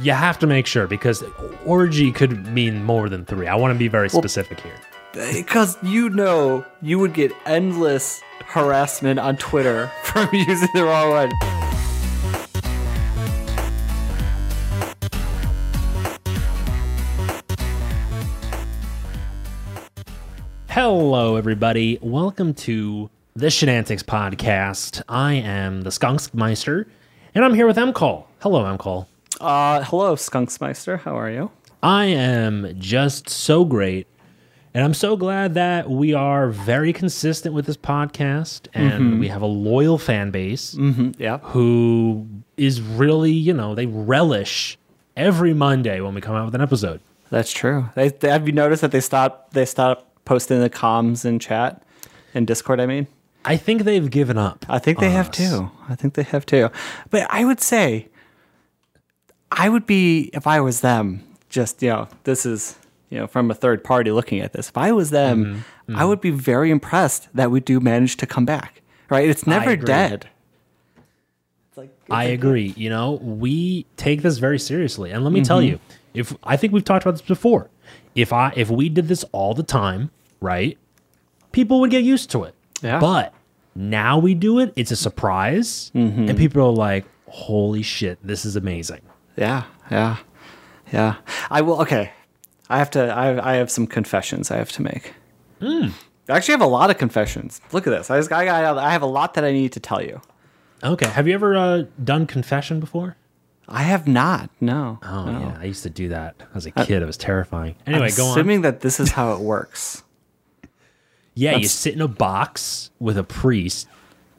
You have to make sure because orgy could mean more than three. I want to be very specific here. Because you know you would get endless harassment on Twitter from using the wrong one. Hello, everybody. Welcome to the Shenantics Podcast. I am the Skunkmeister, and I'm here with M. Cole. Hello, M. Cole. Uh, hello, Skunksmeister. How are you? I am just so great. And I'm so glad that we are very consistent with this podcast and we have a loyal fan base Yeah. who is really, you know, they relish every Monday when we come out with an episode. That's true. They, they, have you noticed that they stopped they stopped posting the comms in chat in Discord? I mean, I think they've given up. I think they have us. too. I think they have too. But I would say, I would be if I was them. Just you know, this is you know from a third party looking at this. If I was them, Mm-hmm. mm-hmm. I would be very impressed that we do manage to come back. Right? It's never dead. It's like I agree. You know, we take this very seriously. And let me tell mm-hmm. you, if I think we've talked about this before. If I if we did this all the time, right? People would get used to it. Yeah. But now we do it, it's a surprise. Mm-hmm. And people are like, "Holy shit, this is amazing." Yeah, yeah, yeah. I will. Okay, I have to. I I have some confessions I have to make. Hmm. I actually have a lot of confessions. Look at this. I, just, I, got, I have a lot that I need to tell you. Okay. Have you ever uh, done confession before? I have not. No. Oh no. yeah, I used to do that as a kid. it was terrifying. Anyway, I'm go on. assuming that this is how it works. Yeah, you sit in a box with a priest,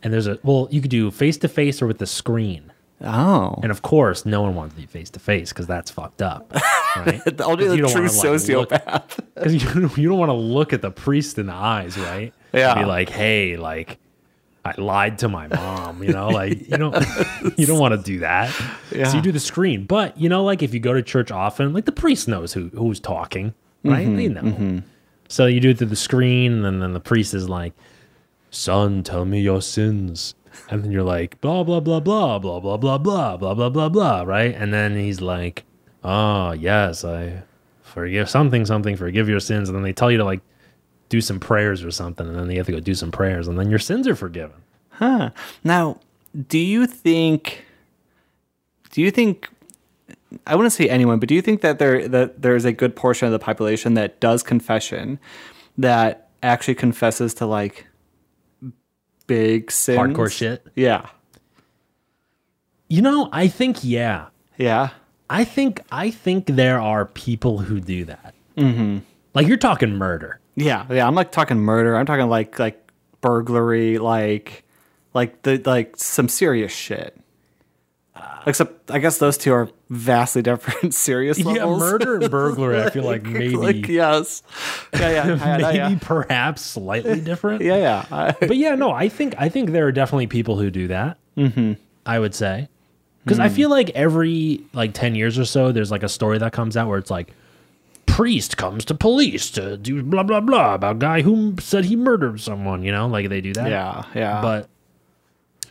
and there's a well, you could do face to face or with the screen. Oh, And of course, no one wants to be face to face because that's fucked up, right? only the true wanna, sociopath. Because you, you don't want to look at the priest in the eyes, right? Yeah. Be like, hey, like, I lied to my mom, you know, like you don't you don't want to do that. Yeah. So you do the screen, but you know, like if you go to church often, like the priest knows who who's talking, right? Mm-hmm, They know. So you do it through the screen, and then, then the priest is like, "Son, tell me your sins." And then you're like, blah, blah, blah, blah, blah, blah, blah, blah, blah, blah, blah, blah, right? And then he's like, oh, yes, I forgive something, something, forgive your sins. And then they tell you to like do some prayers or something. And then you have to go do some prayers. And then your sins are forgiven. Huh now, do you think? Do you think? I wouldn't say anyone, but do you think that there that there is a good portion of the population that does confession, that actually confesses to like big sins, Hardcore shit. Yeah, You know, I think, yeah. yeah, I think, I think there are people who do that. Mm-hmm. Like you're talking murder. yeah, yeah. I'm like talking murder. I'm talking like like burglary, like like the like some serious shit. Except, I guess those two are vastly different serious Yeah, murder and burglary, I feel like maybe, like yes, yeah, yeah, maybe yeah. perhaps slightly different. Yeah, yeah. I, but yeah, no, I think I think there are definitely people who do that. Mm-hmm. I would say because I feel like every like ten years or so, there's like a story that comes out where it's like priest comes to police to do blah blah blah about guy who said he murdered someone. You know, like they do that. yeah, yeah. But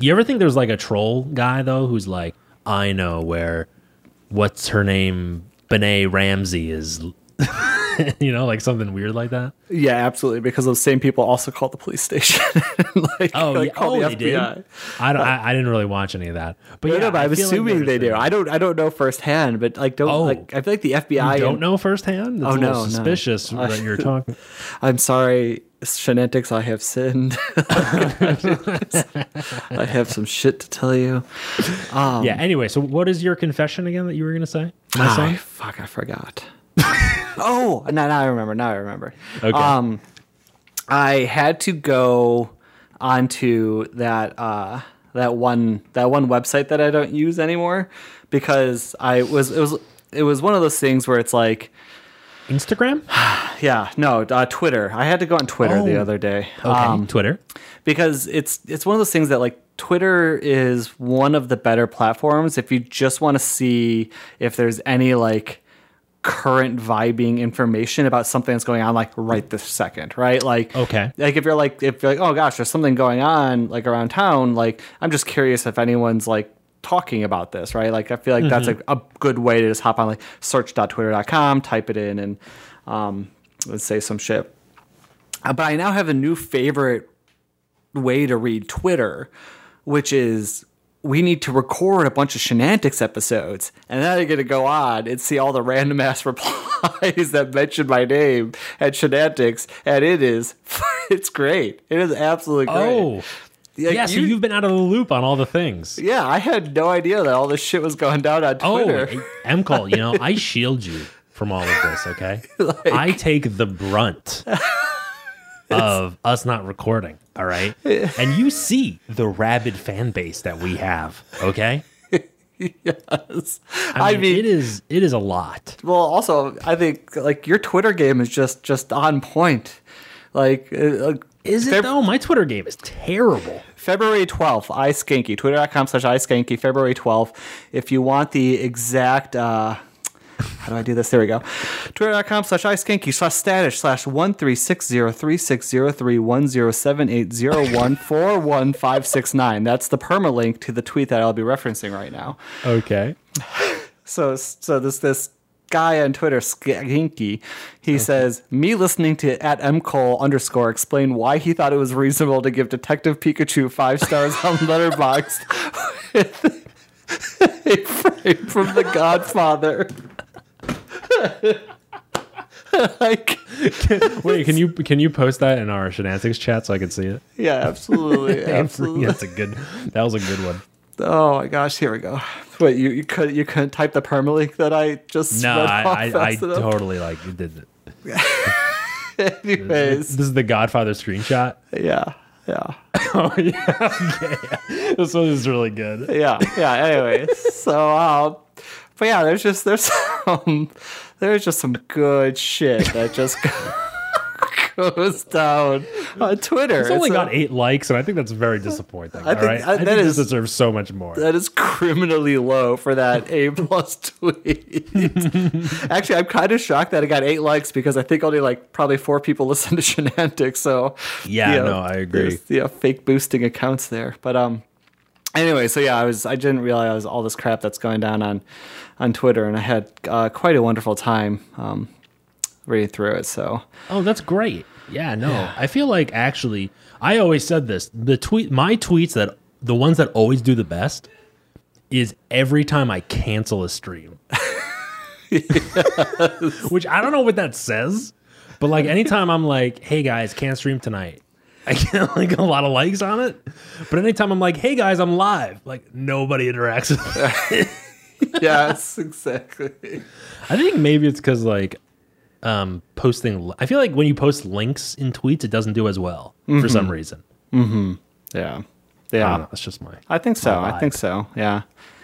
you ever think there's like a troll guy though who's like, I know where what's her name, Benet Ramsey is. you know, like something weird like that. yeah, absolutely. Because those same people also called the police station. like, Oh, like yeah. oh the they did. FBI. I, don't, uh, I I didn't really watch any of that, but No, yeah, no, but I'm feel like assuming they do. I don't. I don't know firsthand, but like, don't Oh. like. I feel like the FBI. Don't and- know firsthand. It's Oh, no, no. suspicious that you're talking. I'm sorry, Shenantics. I have sinned. I have some shit to tell you. Um, yeah. Anyway, so what is your confession again that you were gonna say? My Ah, son? fuck, I forgot. oh, now, now I remember. Now I remember. Okay. Um, I had to go onto that uh, that one that one website that I don't use anymore because I was it was it was one of those things where it's like Instagram. yeah no uh, Twitter. I had to go on Twitter the Oh. other day. Okay. Um, Twitter. because it's it's one of those things that like Twitter is one of the better platforms if you just want to see if there's any like current vibing information about something that's going on like right this second, right? Like Okay. like if you're like if you're like oh gosh, there's something going on like around town, like I'm just curious if anyone's like talking about this, right? Like I feel like that's a, a good way to just hop on like search.twitter.com, type it in, and um, let's say some shit. Uh, but I now have a new favorite way to read Twitter, which is we need to record a bunch of shenanigans episodes, and then I get to go on and see all the random ass replies that mention my name at shenanigans, and it is it's great. It is absolutely great. Oh, Like, yeah. So you- you've been out of the loop on all the things. yeah, I had no idea that all this shit was going down on Twitter. Oh, M. Cole. You know, I shield you from all of this. Okay, I take the brunt of us not recording. All right, and you see the rabid fan base that we have. Okay, yes. I mean, it is it is a lot. Well, also, I think like your Twitter game is just just on point. Like, uh, like Is it Feb- though? My Twitter game is terrible. February 12th, iSkanky, twitter.com slash iSkanky, February 12th. If you want the exact, uh, how do I do this? There we go. Twitter.com slash iSkanky slash status slash 1360360310780141569. That's the permalink to the tweet that I'll be referencing right now. Okay. So so this this guy on Twitter, Skanky, he says, me listening to at mcole underscore explain why he thought it was reasonable to give Detective Pikachu five stars on Letterboxd with a frame from The Godfather. like, Wait, can you can you post that in our shenanigans chat so I can see it? yeah, absolutely, absolutely. That's a good. That was a good one. Oh my gosh, here we go. Wait, you you could you couldn't type the permalink that I just No, I I, I totally like you did it. Anyways, This is the Godfather screenshot. yeah, yeah. Oh yeah, okay. This one is really good. yeah, yeah. Anyway, so um, but yeah, there's just there's some there's just some good shit that just goes down on Twitter. It's only So got eight likes, and I think that's very disappointing. I think- right, I- I think that this deserves so much more. That is criminally low for that A plus tweet. Actually, I'm kind of shocked that it got eight likes because I think only like probably four people listen to Shenantics. So Yeah, you know, no, I agree. Yeah, fake boosting accounts there. But um, anyway, so yeah, I was I didn't realize all this crap that's going down on on Twitter, and I had uh, quite a wonderful time um reading through it. So Oh, that's great. Yeah, no. I feel like actually I always said this. The tweet my tweets that the ones that always do the best is every time I cancel a stream. Which I don't know what that says, but like anytime I'm like, "Hey guys, can't stream tonight." I get like a lot of likes on it. But anytime I'm like, "Hey guys, I'm live." Like nobody interacts yes, exactly. I think maybe it's cuz like um posting I feel like when you post links in tweets it doesn't do as well for some reason. Yeah, I yeah. don't know. That's just my. I think so. I think so. Yeah.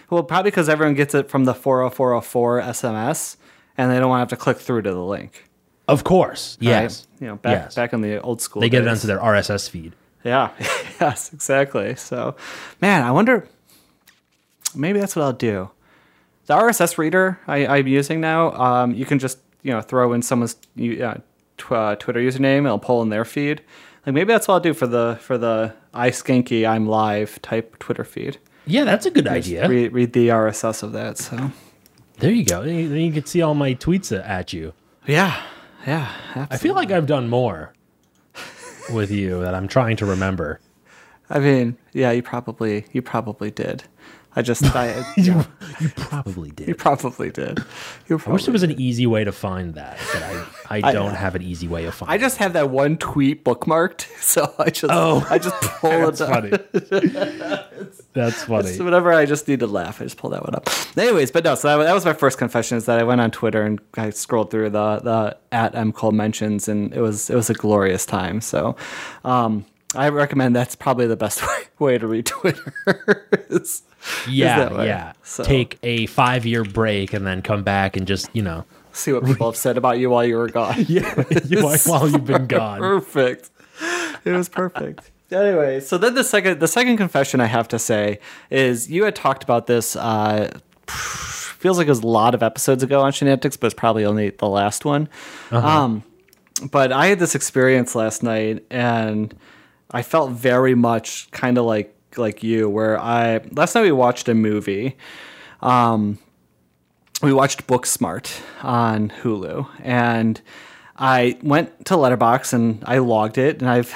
Well, probably because everyone gets it from the 40404 SMS and they don't want to have to click through to the link. Of course. right? Yes. You know, back Yes. back in the old school. They get it days. onto their RSS feed. Yeah. yes, exactly. So, man, I wonder. Maybe that's what I'll do. The RSS reader I, I'm using now, um, you can just you know throw in someone's uh, tw- uh, Twitter username. It'll pull in their feed. Like maybe that's what I'll do for the for the I skanky I'm live type Twitter feed. Yeah, that's a good idea. Read, read the RSS of that. So There you go. Then you then you can see all my tweets at you. yeah, yeah. I feel like I've done more with you that I'm trying to remember. I mean, yeah, you probably you probably did. I just I, You, you probably did. you probably did. You I wish there was an easy way to find that, but I, I don't have an easy way of finding I just have that one tweet bookmarked, so I just Oh. I just pull it up. That's up. funny. That's funny. So whenever I just need to laugh, I just pull that one up. Anyways, but no, so that, that was my first confession is that I went on Twitter and I scrolled through the the at M Cole mentions and it was it was a glorious time. So um I recommend that's probably the best way, way to read Twitter. is- is Yeah, yeah. So Take a five year break and then come back and just, you know, see what people have said about you while you were gone. yeah, you- while you've been gone. perfect. It was perfect. anyway, so then the second the second confession I have to say is you had talked about this uh feels like it was a lot of episodes ago on Shenantics, but it's probably only the last one. Um but I had this experience last night and I felt very much kind of like like you, where I last night we watched a movie. Um, we watched Booksmart on Hulu, and I went to Letterboxd and I logged it, and I've.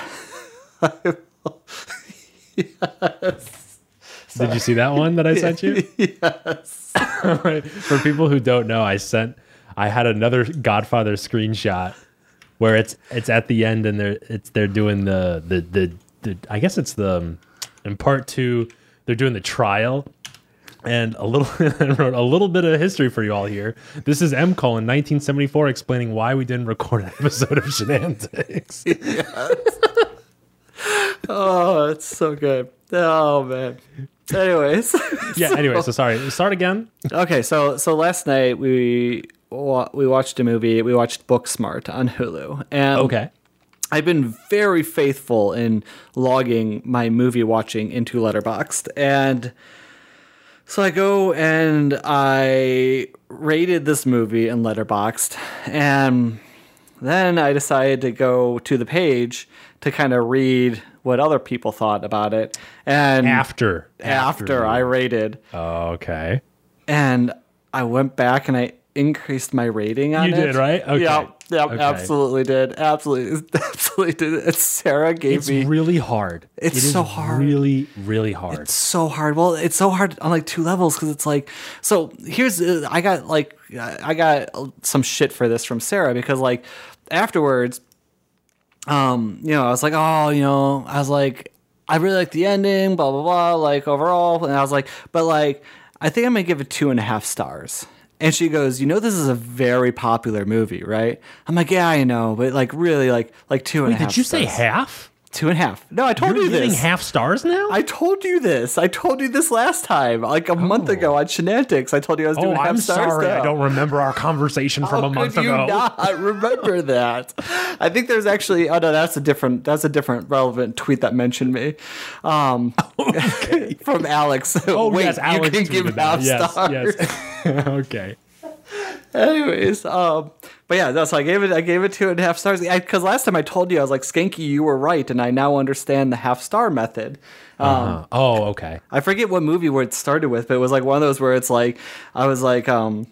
yes, Did you see that one that I sent you? yes. For people who don't know, I sent I had another Godfather screenshot where it's it's at the end and they're it's they're doing the the the, the I guess it's the in part two they're doing the trial and a little wrote a little bit of history for you all here. This is M. Colin 1974 explaining why we didn't record an episode of Shenanigans. Oh, it's so good. Oh man. Anyways, yeah. Anyway, so sorry. Start again. okay. So so last night we we watched a movie. We watched Booksmart on Hulu, and Okay. I've been very faithful in logging my movie watching into Letterboxd, and so I go and I rated this movie in Letterboxd, and then I decided to go to the page to kind of read what other people thought about it, and After. after I rated, Okay. and I went back and I increased my rating on You it. did, right? Okay. Yep, yep, Okay. absolutely did. Absolutely, absolutely did. Sarah gave It's me. really hard. It's It so hard. Really, really hard. It's so hard. Well, it's so hard on like two levels because it's like so. Here's uh, I got like I got some shit for this from Sarah because like afterwards, um, you know, I was like, oh, you know, I was like, I really like the ending, blah blah blah, like overall, and I was like, but like, I think I'm gonna give it two and a half stars. And she goes, you know, this is a very popular movie, right? I'm like, yeah, I know, but like, really, like, like two and a half. did you say stars. half? two and a half? No, I told You're you this. half stars now? I told you this. I told you this last time, like a month ago on Shenantics. I told you I was oh, doing half stars. I'm stars. sorry. I don't remember our conversation from a month could ago. You not remember that. I think there's actually. Oh no, that's a different. That's a different relevant tweet that mentioned me, um, from Alex. Oh Wait, yes, Alex you can give half yes, stars. Yes. okay. Anyways, um, but yeah, that's so I gave it. I gave it two and a half stars because last time I told you I was like Skanky, you were right, and I now understand the half star method. Um, Uh, oh, okay. I forget what movie where it started with, but it was like one of those where it's like I was like um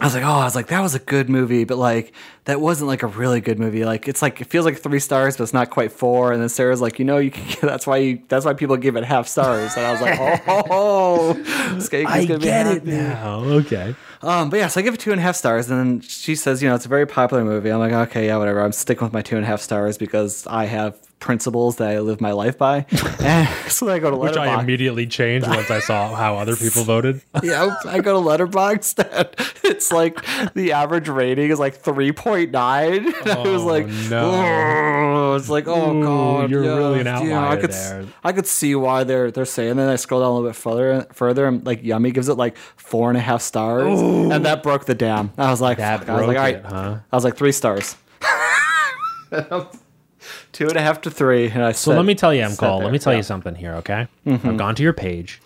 I was like, oh, I was like, that was a good movie, but like that wasn't like a really good movie. Like it's like it feels like three stars, but it's not quite four. And then Sarah's like, you know, you can that's why you that's why people give it half stars. And I was like, oh, oh, Skanky's I gonna get it now. Okay. Um, but yeah, so I give it two and a half stars, and then she says, you know, it's a very popular movie. I'm like, okay, yeah, whatever. I'm sticking with my two and a half stars because I have principles that I live my life by. and so I go to Which I Letterboxd. immediated changed once I saw how other people voted. yeah, I go to Letterboxd and it's like the average rating is like 3.9. And I was Oh, like, no. "Oh," it's like, oh Ooh, god, you're yeah, really an yeah, I outlier could, there. I could see why they're they're saying. Then I scroll down a little bit further, further, and like Yummy gives it like four and a half stars, and that broke the dam. I was like, That fuck. I was like, all right, it, huh? I was like three stars. Two and a half to three, and I So let me tell you, M. Cole. Let me tell yeah. you something here, okay? Mm-hmm. I've gone to your page.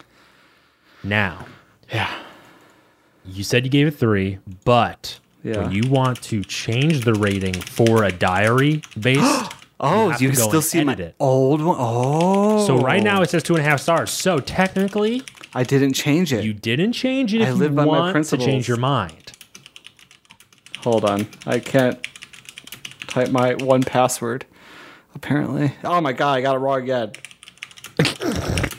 Now, Yeah, you said you gave it three, but Yeah. when you want to change the rating for a diary based, Oh, have you, can still see my it. old one. Oh, so right now oh. it says two and a half stars. So technically, I didn't change it. you didn't change it I if live you by my want to change your mind. Hold on, I can't type my 1Password. Apparently, oh my god, I got it wrong again.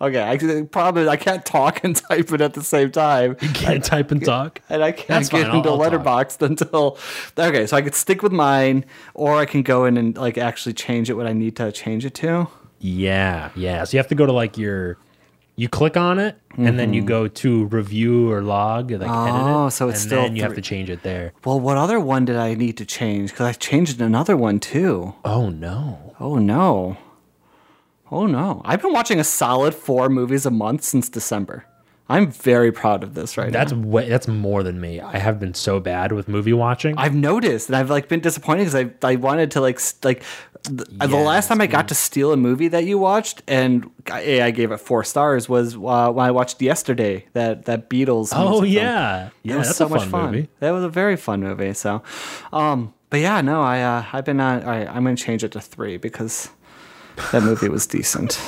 okay, I the problem is I can't talk and type it at the same time. You can't type and talk. and I can't That's get fine, I'll- into I'll talk. Letterboxd until okay. So I could stick with mine, or I can go in and like actually change it what I need to change it to. Yeah, yeah. So you have to go to like your, you click on it, and then you go to review or log, like edit Mm-hmm. Oh, it, so it's and still then you have to change it there. Well, what other one did I need to change? Because I changed another one too. Oh no. Oh no. Oh no. I've been watching a solid four movies a month since December. I'm very proud of this right That's now. way, that's more than me. I have been so bad with movie watching. I've noticed and I've like been disappointed because I I wanted to like like th- the last time I got to steal a movie that you watched and I, I gave it four stars was uh, when I watched yesterday that that Beatles. oh music film. yeah, yeah. It was that's so a much fun, movie. That was a very fun movie. So, um, but yeah, no, I uh, I've been on. All right, I'm gonna change it to three because that movie was decent.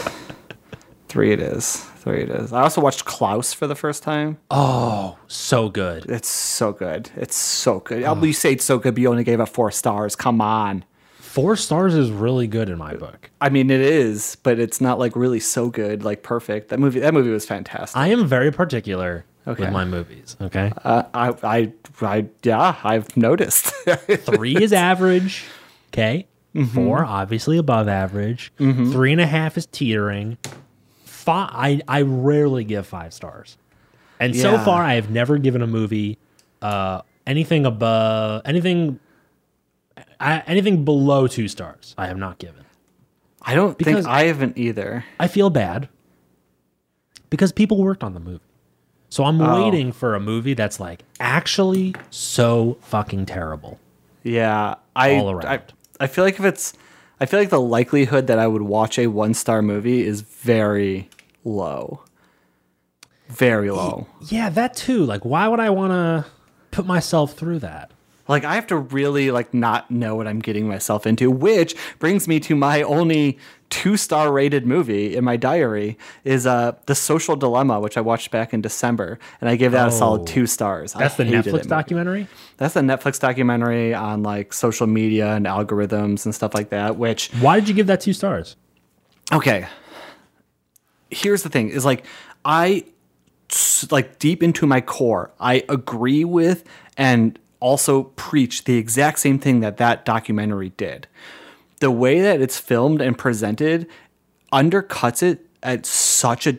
Three it is. Three it is. I also watched Klaus for the first time. Oh, so good. It's so good. It's so good. Oh. You say it's so good, but you only gave it four stars. Come on. Four stars is really good in my book. I mean, it is, but it's not like really so good, like perfect. That movie, that movie was fantastic. I am very particular Okay. with my movies. Okay, Uh, I, I, I, yeah, I've noticed. three is average. Okay, four obviously above average. Three and a half is teetering. Five, I I rarely give five stars, and so far I have never given a movie uh, anything above anything. I, anything below two stars, I have not given. I don't Because- think I haven't either. I feel bad because people worked on the movie. So I'm Oh. waiting for a movie that's like actually so fucking terrible. Yeah, I, All I, around. I feel like if it's, I feel like the likelihood that I would watch a one star movie is very low. Very low. Yeah, that too. Like, why would I want to put myself through that? Like I have to really like not know what I'm getting myself into, which brings me to my only two star rated movie in my diary is uh The Social Dilemma, which I watched back in December, and I gave that a solid Oh. two stars. I That's the Netflix documentary. That's a Netflix documentary on like social media and algorithms and stuff like that, which Why did you give that two stars? okay here's the thing is like I like deep into my core i agree with and also preach the exact same thing that that documentary did the way that it's filmed and presented undercuts it at such a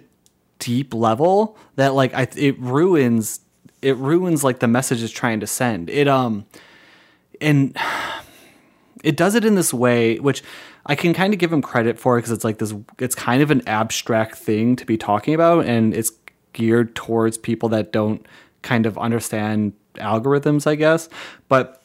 deep level that like I, it ruins it ruins like the message it's trying to send. It um and it does it in this way which i can kind of give him credit for because it's like this it's kind of an abstract thing to be talking about and it's geared towards people that don't kind of understand algorithms i guess. But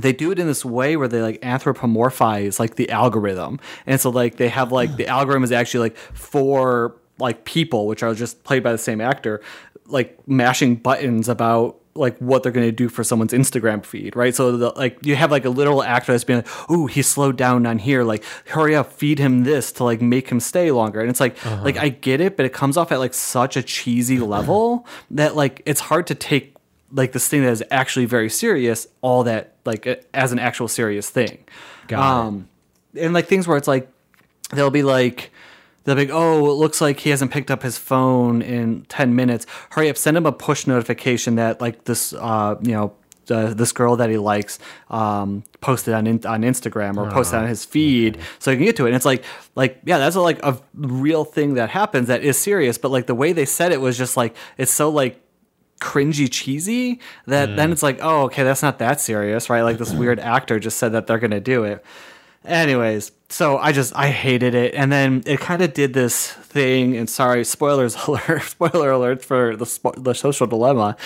they do it in this way where they like anthropomorphize like the algorithm. And so like they have like the algorithm is actually like four like people which are just played by the same actor like mashing buttons about like what they're going to do for someone's instagram feed right? So the, like you have like a literal actor that's being like oh he slowed down on here like hurry up feed him this to like make him stay longer. And it's like like uh-huh. i get it but it comes off at like such a cheesy level that like it's hard to take like this thing that is actually very serious all that like as an actual serious thing Got it. um and like things where it's like they'll be like they'll be like oh it looks like he hasn't picked up his phone in 10 minutes hurry up send him a push notification that like this uh you know uh, this girl that he likes um, posted on in, on Instagram or posted on his feed, so he can get to it. And it's like, like yeah, that's a, like a real thing that happens that is serious. But like the way they said it was just like it's so like cringy cheesy that then mm. it's like oh okay that's not that serious right? Like this weird actor just said that they're gonna do it. Anyways so i just i hated it. And then it kind of did this thing and sorry spoilers alert spoiler alert for the, spo- the social dilemma.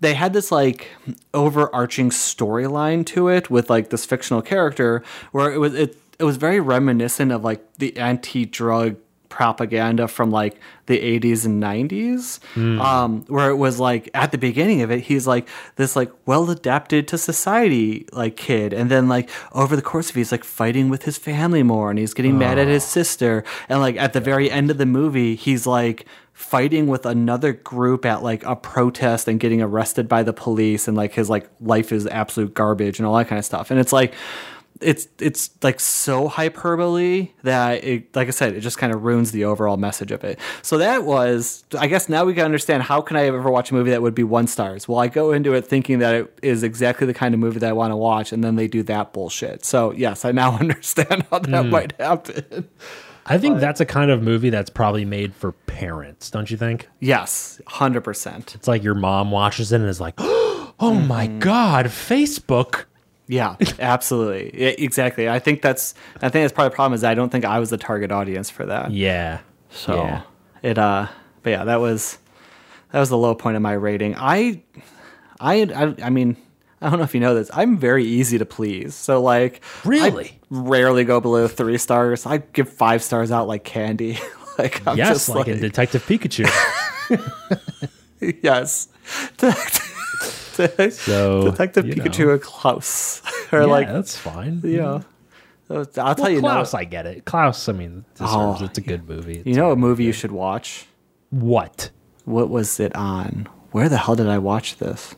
They had this like overarching storyline to it with like this fictional character where it was it it was very reminiscent of like the anti-drug propaganda from like the 80s and 90s um, where it was like at the beginning of it he's like this like well adapted to society like kid. And then like over the course of it, he's like fighting with his family more and he's getting mad at his sister. And like at the very end of the movie he's like fighting with another group at like a protest and getting arrested by the police and like his like life is absolute garbage and all that kind of stuff. And it's like it's it's like so hyperbole that it like I said, it just kind of ruins the overall message of it. So that was I guess now we can understand how can I ever watch a movie that would be one stars? Well, I go into it thinking that it is exactly the kind of movie that I want to watch, and then they do that bullshit. So yes, I now understand how that might happen. I think that's a kind of movie that's probably made for parents, don't you think? yes, hundred percent. It's like your mom watches it and is like, "Oh my Mm-hmm. god, Facebook!" Yeah, absolutely, Yeah, exactly. I think that's I think that's probably the problem is I don't think I was the target audience for that. Yeah. So yeah. it uh but yeah, that was that was the low point of my rating. I I I, I mean, I don't know if you know this. I'm very easy to please. So like Really? I rarely go below 3 stars. I give 5 stars out like candy. like I'm yes, just like, in Detective Pikachu. yes. So, Detective you Pikachu know. and Klaus or yeah, like that's fine. you know. I'll tell Well, you now. Klaus, I get it. Klaus, I mean, deserves, Oh, it's a good movie. You know a movie you should watch? what? What was it on? Where the hell did I watch this?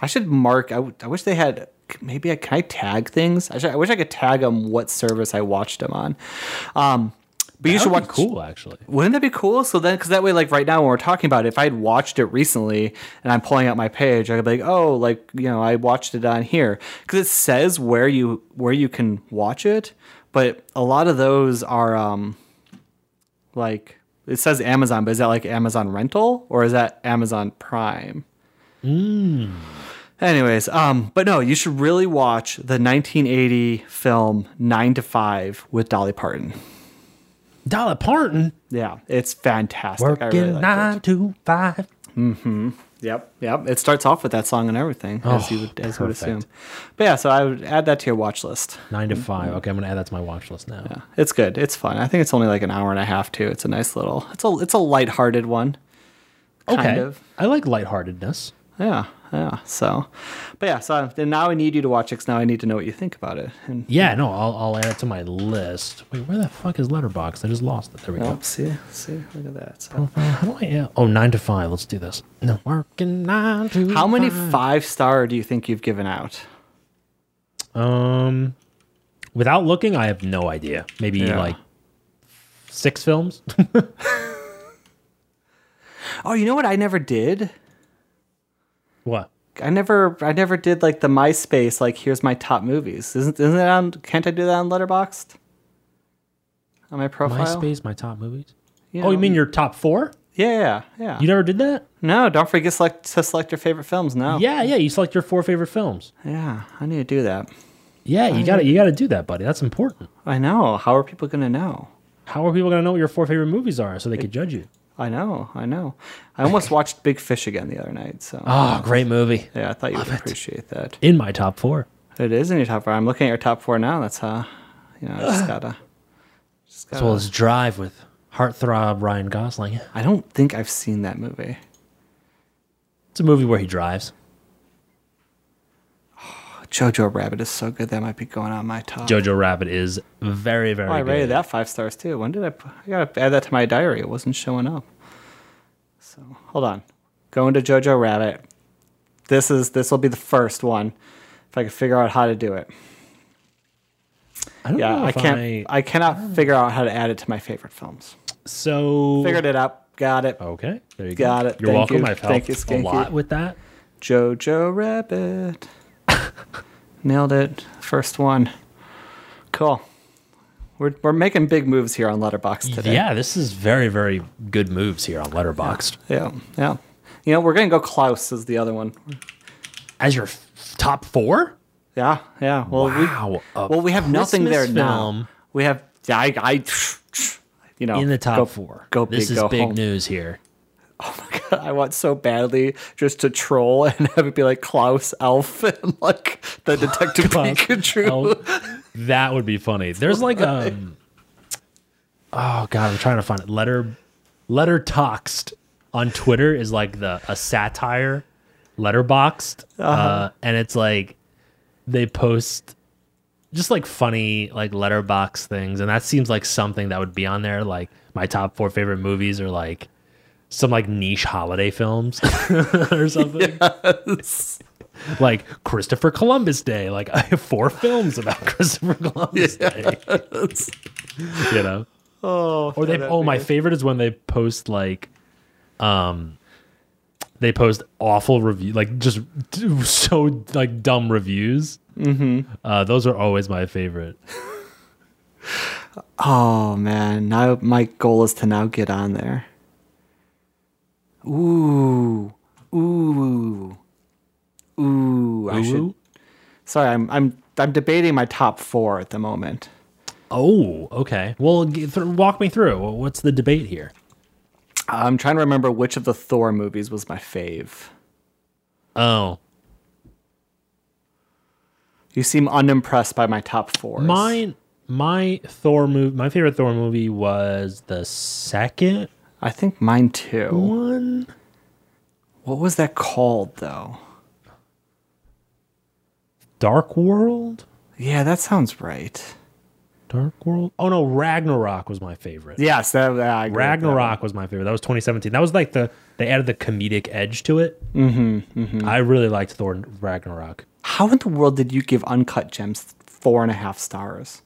I should mark. I, w- I wish they had. Maybe I can I tag things. I, should, I wish I could tag them what service I watched them on. Um, but you should would watch. be cool, actually. Wouldn't that be cool? So then, because that way, like right now, when we're talking about it, if I had watched it recently and I'm pulling out my page, I could be like, oh, like you know, I watched it on here because it says where you where you can watch it, but a lot of those are um like it says Amazon, but is that like Amazon Rental or is that Amazon Prime? Mm. Anyways, um, but no, you should really watch the 1980 film Nine to Five with Dolly Parton. Dolly Parton Yeah, it's fantastic. I working really liked it. nine to five. Mm-hmm. Yep, yep. It starts off with that song and everything, as you would, as would assume. But yeah, so I would add that to your watch list. Nine to five. Okay, I'm gonna add that to my watch list now. Yeah, it's good. It's fun. I think it's only like an hour and a half too. It's a nice little. It's a it's a lighthearted one. Okay, Kind of. I like lightheartedness. Yeah, yeah. So, but yeah. So now I need you to watch it. now I need to know what you think about it. And Yeah, no, I'll, I'll add it to my list. Wait, where the fuck is Letterboxd? I just lost it. There we go. oh, see, see, look at that. So, Uh, how do I? Oh, nine to five. Let's do this. No, working nine to. how many five. five star do you think you've given out? Um, without looking, I have no idea. Maybe Yeah. like six films. Oh, you know what I never did? What? I never I never did like the MySpace like here's my top movies. Isn't isn't that on can't I do that on Letterboxd? On my profile? MySpace, my top movies. Oh, you mean your top four? Yeah, yeah, yeah. You never did that? no, don't forget select, to select your favorite films now. Yeah, yeah. You select your four favorite films. Yeah, I need to do that. Yeah, you got to You got to do that, buddy. That's important. I know. How are people going to know? How are people gonna know what your four favorite movies are so they could judge you? I know, I know. I almost watched Big Fish again the other night, so Oh, great movie. yeah, I thought you would it. appreciate that. In my top four. It is in your top four. I'm looking at your top four now. That's uh, you know, I just gotta. Just As gotta well as Drive with heartthrob Ryan Gosling. I don't think I've seen that movie. It's a movie where he drives. Jojo Rabbit is so good that might be going on my top. Jojo Rabbit is very, very Oh, I good. rated that five stars too. When did I? I gotta add that to my diary. It wasn't showing up. So hold on. Going to Jojo Rabbit. This is this will be the first one. If I can figure out how to do it. I don't Yeah, know I can't. I, I, cannot figure out how to add it to my favorite films. so Figured it out. Got it. Okay, there you Got go. it. You're Thank welcome. you. I've Thank helped you, a lot with that. Jojo Rabbit. Nailed it. First one. Cool. We're, we're making big moves here on Letterboxd today. Yeah, this is very, very good moves here on Letterboxd. Yeah. Yeah. You know, we're going to go Klaus as the other one. As your f- top four? Yeah. Yeah. Well, wow. we, well, we have nothing Christmas there now. We have, I, I, you know, in the top go, four. Go this is go big home. news here. I want so badly just to troll and have it be like Klaus, Elf, and like the Detective Klaus, Pikachu. Oh, that would be funny. There's like um Oh god, I'm trying to find it. Letter Letter Toxed on Twitter is like the a satire Letterboxd. Uh-huh. Uh and it's like they post just like funny like Letterboxd things and that seems like something that would be on there like my top 4 favorite movies are like some like niche holiday films or something. Like Christopher Columbus Day. Like I have four films about Christopher Columbus Day. you know? Oh, Or they oh my good. favorite is when they post like um they post awful review like just so like dumb reviews. Mm-hmm. Uh, those are always my favorite. Oh man, now my goal is to now get on there. Ooh, ooh, ooh. I should. Sorry, I'm I'm I'm debating my top four at the moment. Oh, okay. Well, th- walk me through. What's the debate here? I'm trying to remember which of the Thor movies was my fave. Oh, You seem unimpressed by my top four. mine. My Thor movie. My favorite Thor movie was the second I think mine too. one. What was that called though? Dark World. Yeah, that sounds right. Dark World. Oh no, Ragnarok was my favorite. Yes, that, that I agree with that Ragnarok was my favorite. That was 2017. That was like the they added the comedic edge to it. Mm-hmm, I really liked Thor Ragnarok How in the world did you give Uncut Gems four and a half stars?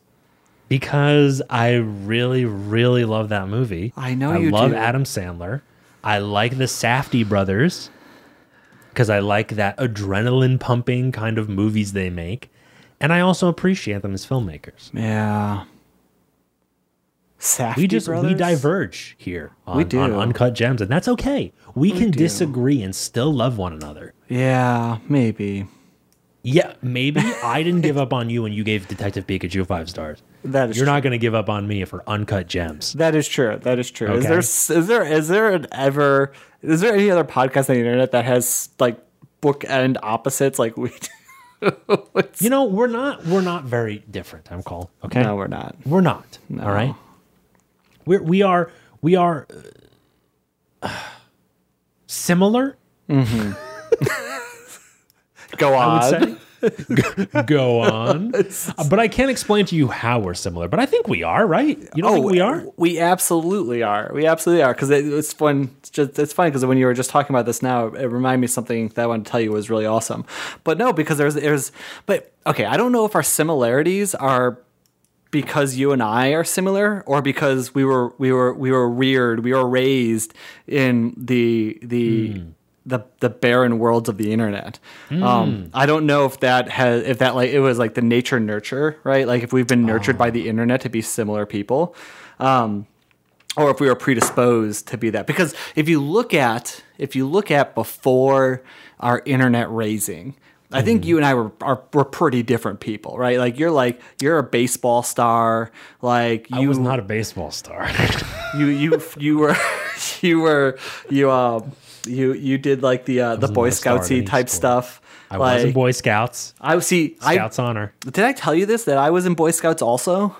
Because I really, really love that movie. I know I you love do. Adam Sandler. I like the Safdie brothers because I like that adrenaline pumping kind of movies they make, and I also appreciate them as filmmakers. Yeah. Safdie we just we diverge here on, We do. on uncut gems and that's okay we, can do. disagree and still love one another Yeah, maybe. yeah maybe i didn't give up on you when you gave detective pikachu five stars That is you're true. not going to give up on me for uncut gems That is true. That is true. Is there is there is there an ever is there any other podcast on the internet that has like bookend opposites like we do? you know we're not we're not very different i'm called okay no, we're not. we're not all right we're we are we are uh, similar Go on. I would say. Go- on. Uh, but I can't explain to you how we're similar. But I think we are, right? You don't think we are? We absolutely are. We absolutely are because it, it's fun. It's just it's funny because when you were just talking about this now, it reminded me of something that I wanted to tell you was really awesome. But no, because there's there's but okay, I don't know if our similarities are because you and I are similar or because we were we were we were reared, we were raised in the the the the barren worlds of the internet. Um, I don't know if that has if that like it was like the nature nurture, right? Like if we've been nurtured by the internet to be similar people. Um, or if we were predisposed to be that because if you look at if you look at before our internet raising I think you and I were are were pretty different people, right? Like you're like you're a baseball star, like you I was not a baseball star. you you you were you were you um you you did like the uh, the Boy Scoutsy type stuff. I like, was in Boy Scouts. I see. I Scouts honor. did I tell you this that I was in Boy Scouts also.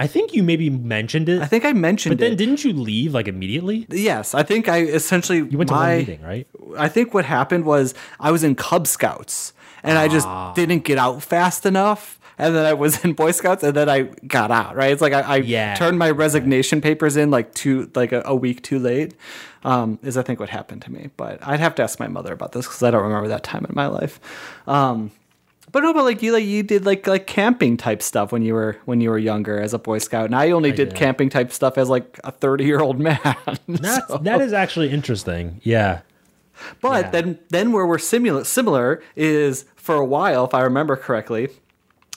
I think you maybe mentioned it. I think I mentioned it but then didn't you leave like immediately? yes, I think I essentially You went to my, one meeting, right? I think what happened was I was in Cub Scouts and I just Ah. didn't get out fast enough. And then I was in Boy Scouts, and then I got out. Right? It's like I, I Yeah. turned my resignation papers in like two, like a, a week too late. Um, is I think what happened to me. But I'd have to ask my mother about this because I don't remember that time in my life. Um, but no, but like you, like you did like like camping type stuff when you were when you were younger as a Boy Scout, and I only did, did. camping type stuff as like a thirty year old man. That's, So- That is actually interesting. Yeah. But Yeah. then then where we're similar similar is for a while, if I remember correctly,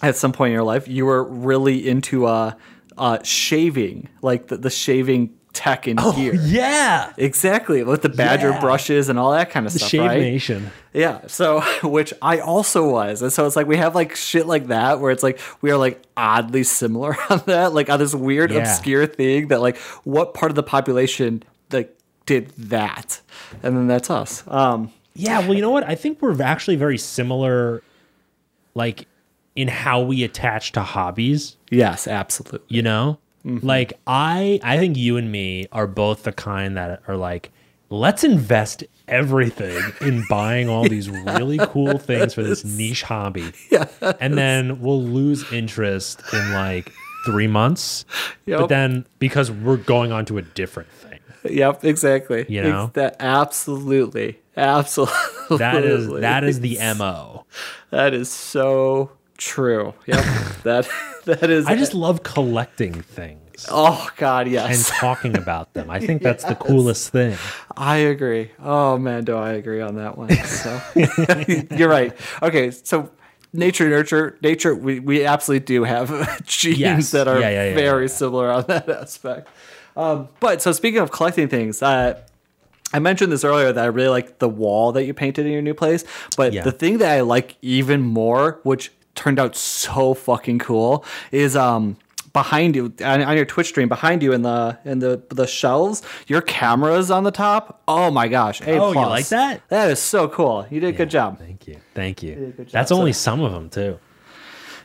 at some point in your life, you were really into uh, uh shaving, like the, the shaving tech and gear. Yeah. Exactly, with the badger Yeah. brushes and all that kind of The stuff, Shave right? Nation. Yeah. So, which I also was. And so it's like we have like shit like that where it's like we are like oddly similar on that, like on this weird, Yeah. obscure thing that like what part of the population like did that? And then that's us. Um, Yeah, well, you know what? I think we're actually very similar, like in how we attach to hobbies. yes, absolutely. You know, mm-hmm. like I, I think you and me are both the kind that are like, let's invest everything in buying all these really cool things for this niche hobby, Yeah. and then we'll lose interest in like three months. Yep. But then because we're going on to a different thing, Yep, exactly. You know? That absolutely. Absolutely. that is that is the mo. That is so true. Yep. that that is I just love collecting things. Oh god, yes. and talking about them. I think that's the coolest thing. I agree. Oh man, do I agree on that one. So you're right. Okay, so nature nurture nature we, we absolutely do have genes Yes. that are Yeah, yeah, yeah, very similar on that aspect um, but so speaking of collecting things uh, i mentioned this earlier that i really like the wall that you painted in your new place but Yeah. the thing that i like even more which turned out so fucking cool is um behind you on, on your twitch stream behind you in the in the the shelves your cameras on the top oh my gosh a Oh, you like that? that is so cool you did a good job Thank you. Thank you. job. That's only some of them too.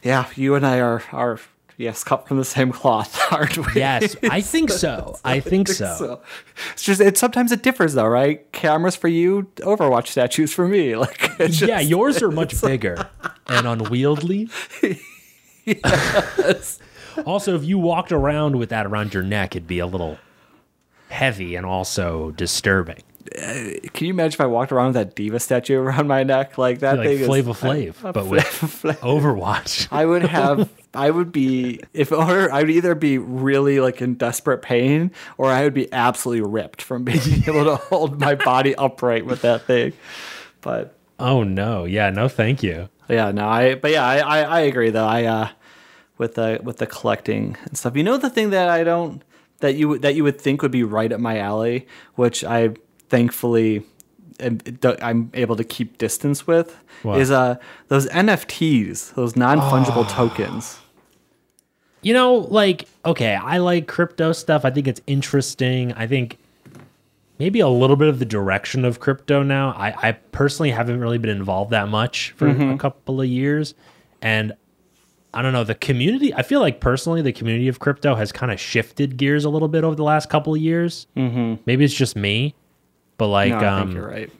yeah, you and I are are yes, cut from the same cloth, aren't we? Yes, I think so. I think so. It's just it sometimes it differs though, right? Cameras for you, Overwatch statues for me. Like it's just, yeah, yours are much bigger and unwieldy. also, if you walked around with that around your neck, it'd be a little heavy and also disturbing. Uh, can you imagine if I walked around with that diva statue around my neck like that Like thing? is- Flava Flav, but with Overwatch. I would have. I would be if or I would either be really like in desperate pain or I would be absolutely ripped from being able to hold my body upright with that thing. But Oh no, yeah, no, thank you. yeah, no, I but yeah, I I, I agree though. I uh with the with the collecting and stuff. You know the thing that I don't that you would- that you would think would be right up my alley, which I thankfully am, I'm able to keep distance with What? is uh those NFTs, those non fungible tokens. You know, like, okay, I like crypto stuff. I think it's interesting. I think maybe a little bit of the direction of crypto now. I, I personally haven't really been involved that much for a couple of years. And I don't know, the community, I feel like personally, the community of crypto has kind of shifted gears a little bit over the last couple of years. Mm-hmm. Maybe it's just me, but like, No, I um, think you're right.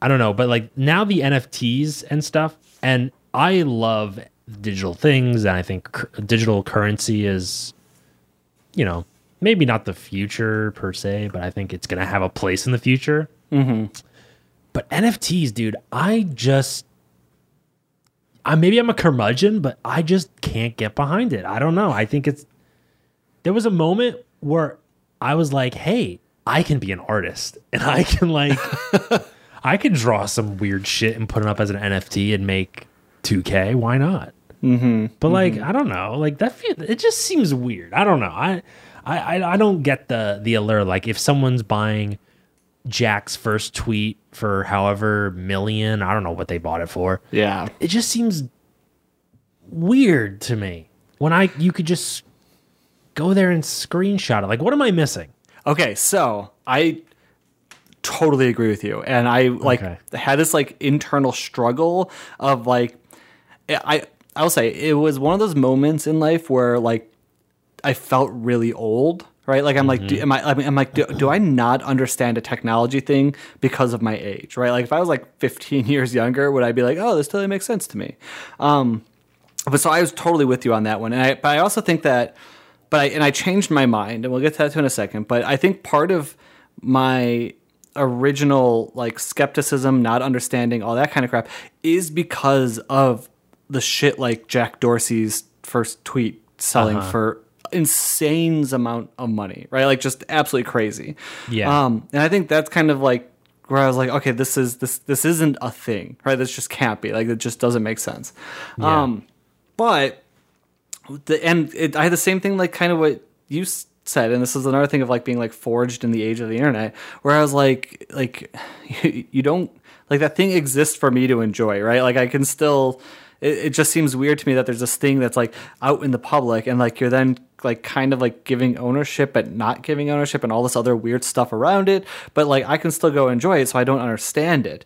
I don't know, but like now the NFTs and stuff, and I love digital things, and I think cur- digital currency is, you know, maybe not the future per se, but I think it's gonna have a place in the future. Mm-hmm. But NFTs, dude, I just, I maybe I'm a curmudgeon, but I just can't get behind it. I don't know. I think it's. There was a moment where I was like, "Hey, I can be an artist, and I can like." I could draw some weird shit and put it up as an NFT and make 2K. Why not? Mm-hmm. But like, I don't know. Like that, feel, it just seems weird. I don't know. I, I, I- I don't get the the allure. Like if someone's buying Jack's first tweet for however million, I don't know what they bought it for. Yeah. It just seems weird to me. When I you could just go there and screenshot it. Like, what am I missing? Okay, so I totally agree with you, and I like Okay. had this like internal struggle of like I I'll say it was one of those moments in life where like I felt really old. Right, like I'm like, do, am I? I mean, I'm like, do, do I not understand a technology thing because of my age? Right, like if I was like 15 years younger, would I be like, oh, this totally makes sense to me? Um, but so I was totally with you on that one, and I but I also think that, but I and I changed my mind, and we'll get to that too in a second. But I think part of my original like skepticism, not understanding all that kind of crap, is because of the shit like Jack Dorsey's first tweet selling for insane amount of money, right? Like just absolutely crazy. Yeah. Um, and I think that's kind of like where I was like, okay, this is this this isn't a thing, right? This just can't be. Like it just doesn't make sense. Um, but the and it, I had the same thing, like kind of what you said, and this is another thing of like being like forged in the age of the internet, where I was like, like you, you don't like that thing exists for me to enjoy, right? Like I can still. It, it just seems weird to me that there's this thing that's like out in the public, and like you're then like kind of like giving ownership but not giving ownership and all this other weird stuff around it. But like i can still go enjoy it so i don't understand it.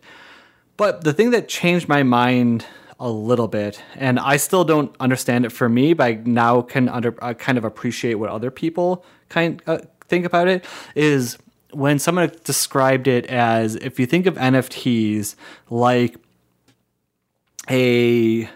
But the thing that changed my mind a little bit, and I still don't understand it for me, but I now can under uh, kind of appreciate what other people kind uh, think about it, is when someone described it as if you think of NFTs like a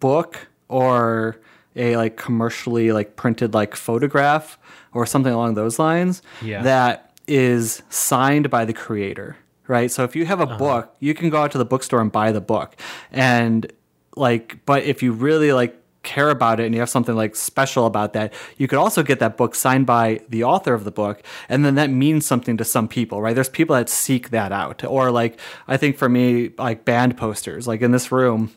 book or a like commercially like printed like photograph or something along those lines Yeah. that is signed by the creator right? So if you have a uh-huh. book you can go out to the bookstore and buy the book. And like but if you really like care about it and you have something like special about that you could also get that book signed by the author of the book and then that means something to some people right there's people that seek that out or like i think for me like band posters like in this room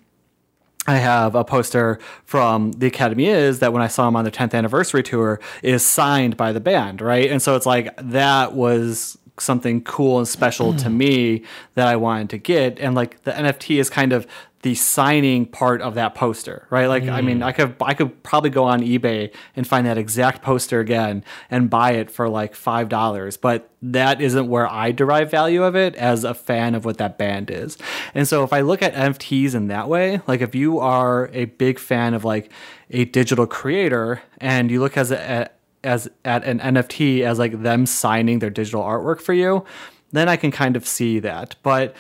I have a poster from the Academy is that when I saw them on their 10th anniversary tour is signed by the band, right? And so it's like that was something cool and special to hmm. me that I wanted to get. And like the NFT is kind of the signing part of that poster, right? Like, I mean, I mm. could I could probably go on eBay and find that exact poster again and buy it for like five dollars, but that isn't where I derive value of it as a fan of what that band is. And so, if I look at NFTs in that way, like if you are a big fan of like a digital creator and you look as a, as at an NFT as like them signing their digital artwork for you, then I can kind of see that, but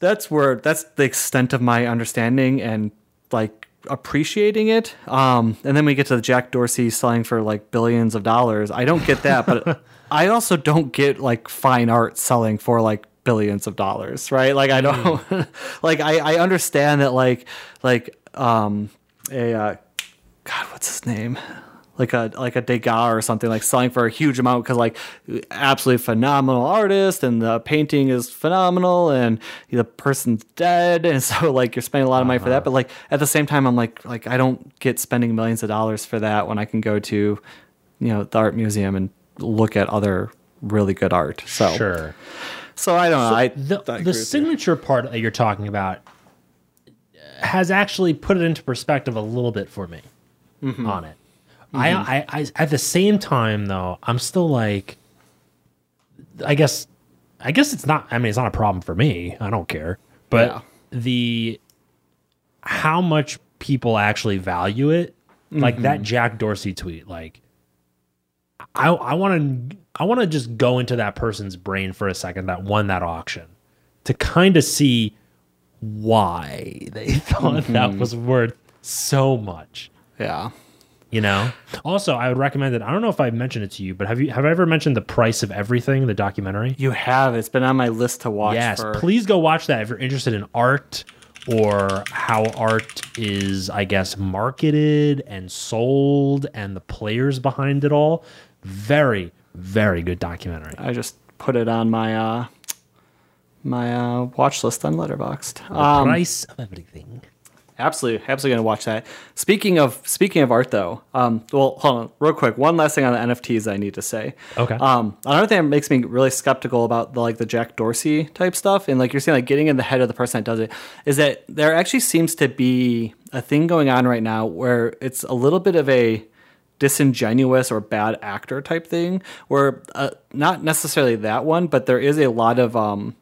that's where that's the extent of my understanding and like appreciating it. Um, and then we get to the Jack Dorsey selling for like billions of dollars. I don't get that, but I also don't get like fine art selling for like billions of dollars, right? Like I don't like I, I understand that like like um a uh, God, what's his name? Like a like a Degas or something like selling for a huge amount because like absolutely phenomenal artist and the painting is phenomenal and the person's dead and so like you're spending a lot of money for that but like at the same time I'm like like I don't get spending millions of dollars for that when I can go to you know the art museum and look at other really good art so Sure. so I don't know I, the, I the signature part that you're talking about has actually put it into perspective a little bit for me Mm-hmm. on it. I, I, I, at the same time though, I'm still like, I guess, I guess it's not. I mean, it's not a problem for me. I don't care. But Yeah. the how much people actually value it, like Mm-hmm. that Jack Dorsey tweet, like I I want to I want to just go into that person's brain for a second that won that auction to kind of see why they thought that was worth so much. yeah You know. Also, I would recommend it. I don't know if I've mentioned it to you, but have you have I ever mentioned the price of everything, the documentary? you have it's been on my list to watch Yes, for please go watch that if you're interested in art or how art is, I guess, marketed and sold and the players behind it all. Very, very good documentary. I just put it on my uh my uh watch list on Letterboxd. The Um, price of everything. Absolutely, absolutely gonna watch that. Speaking of speaking of art though, um well hold on, real quick, one last thing on the NFTs I need to say. Okay. Um another thing that makes me really skeptical about the like the Jack Dorsey type stuff and like you're saying like getting in the head of the person that does it is that there actually seems to be a thing going on right now where it's a little bit of a disingenuous or bad actor type thing where uh, not necessarily that one but there is a lot of um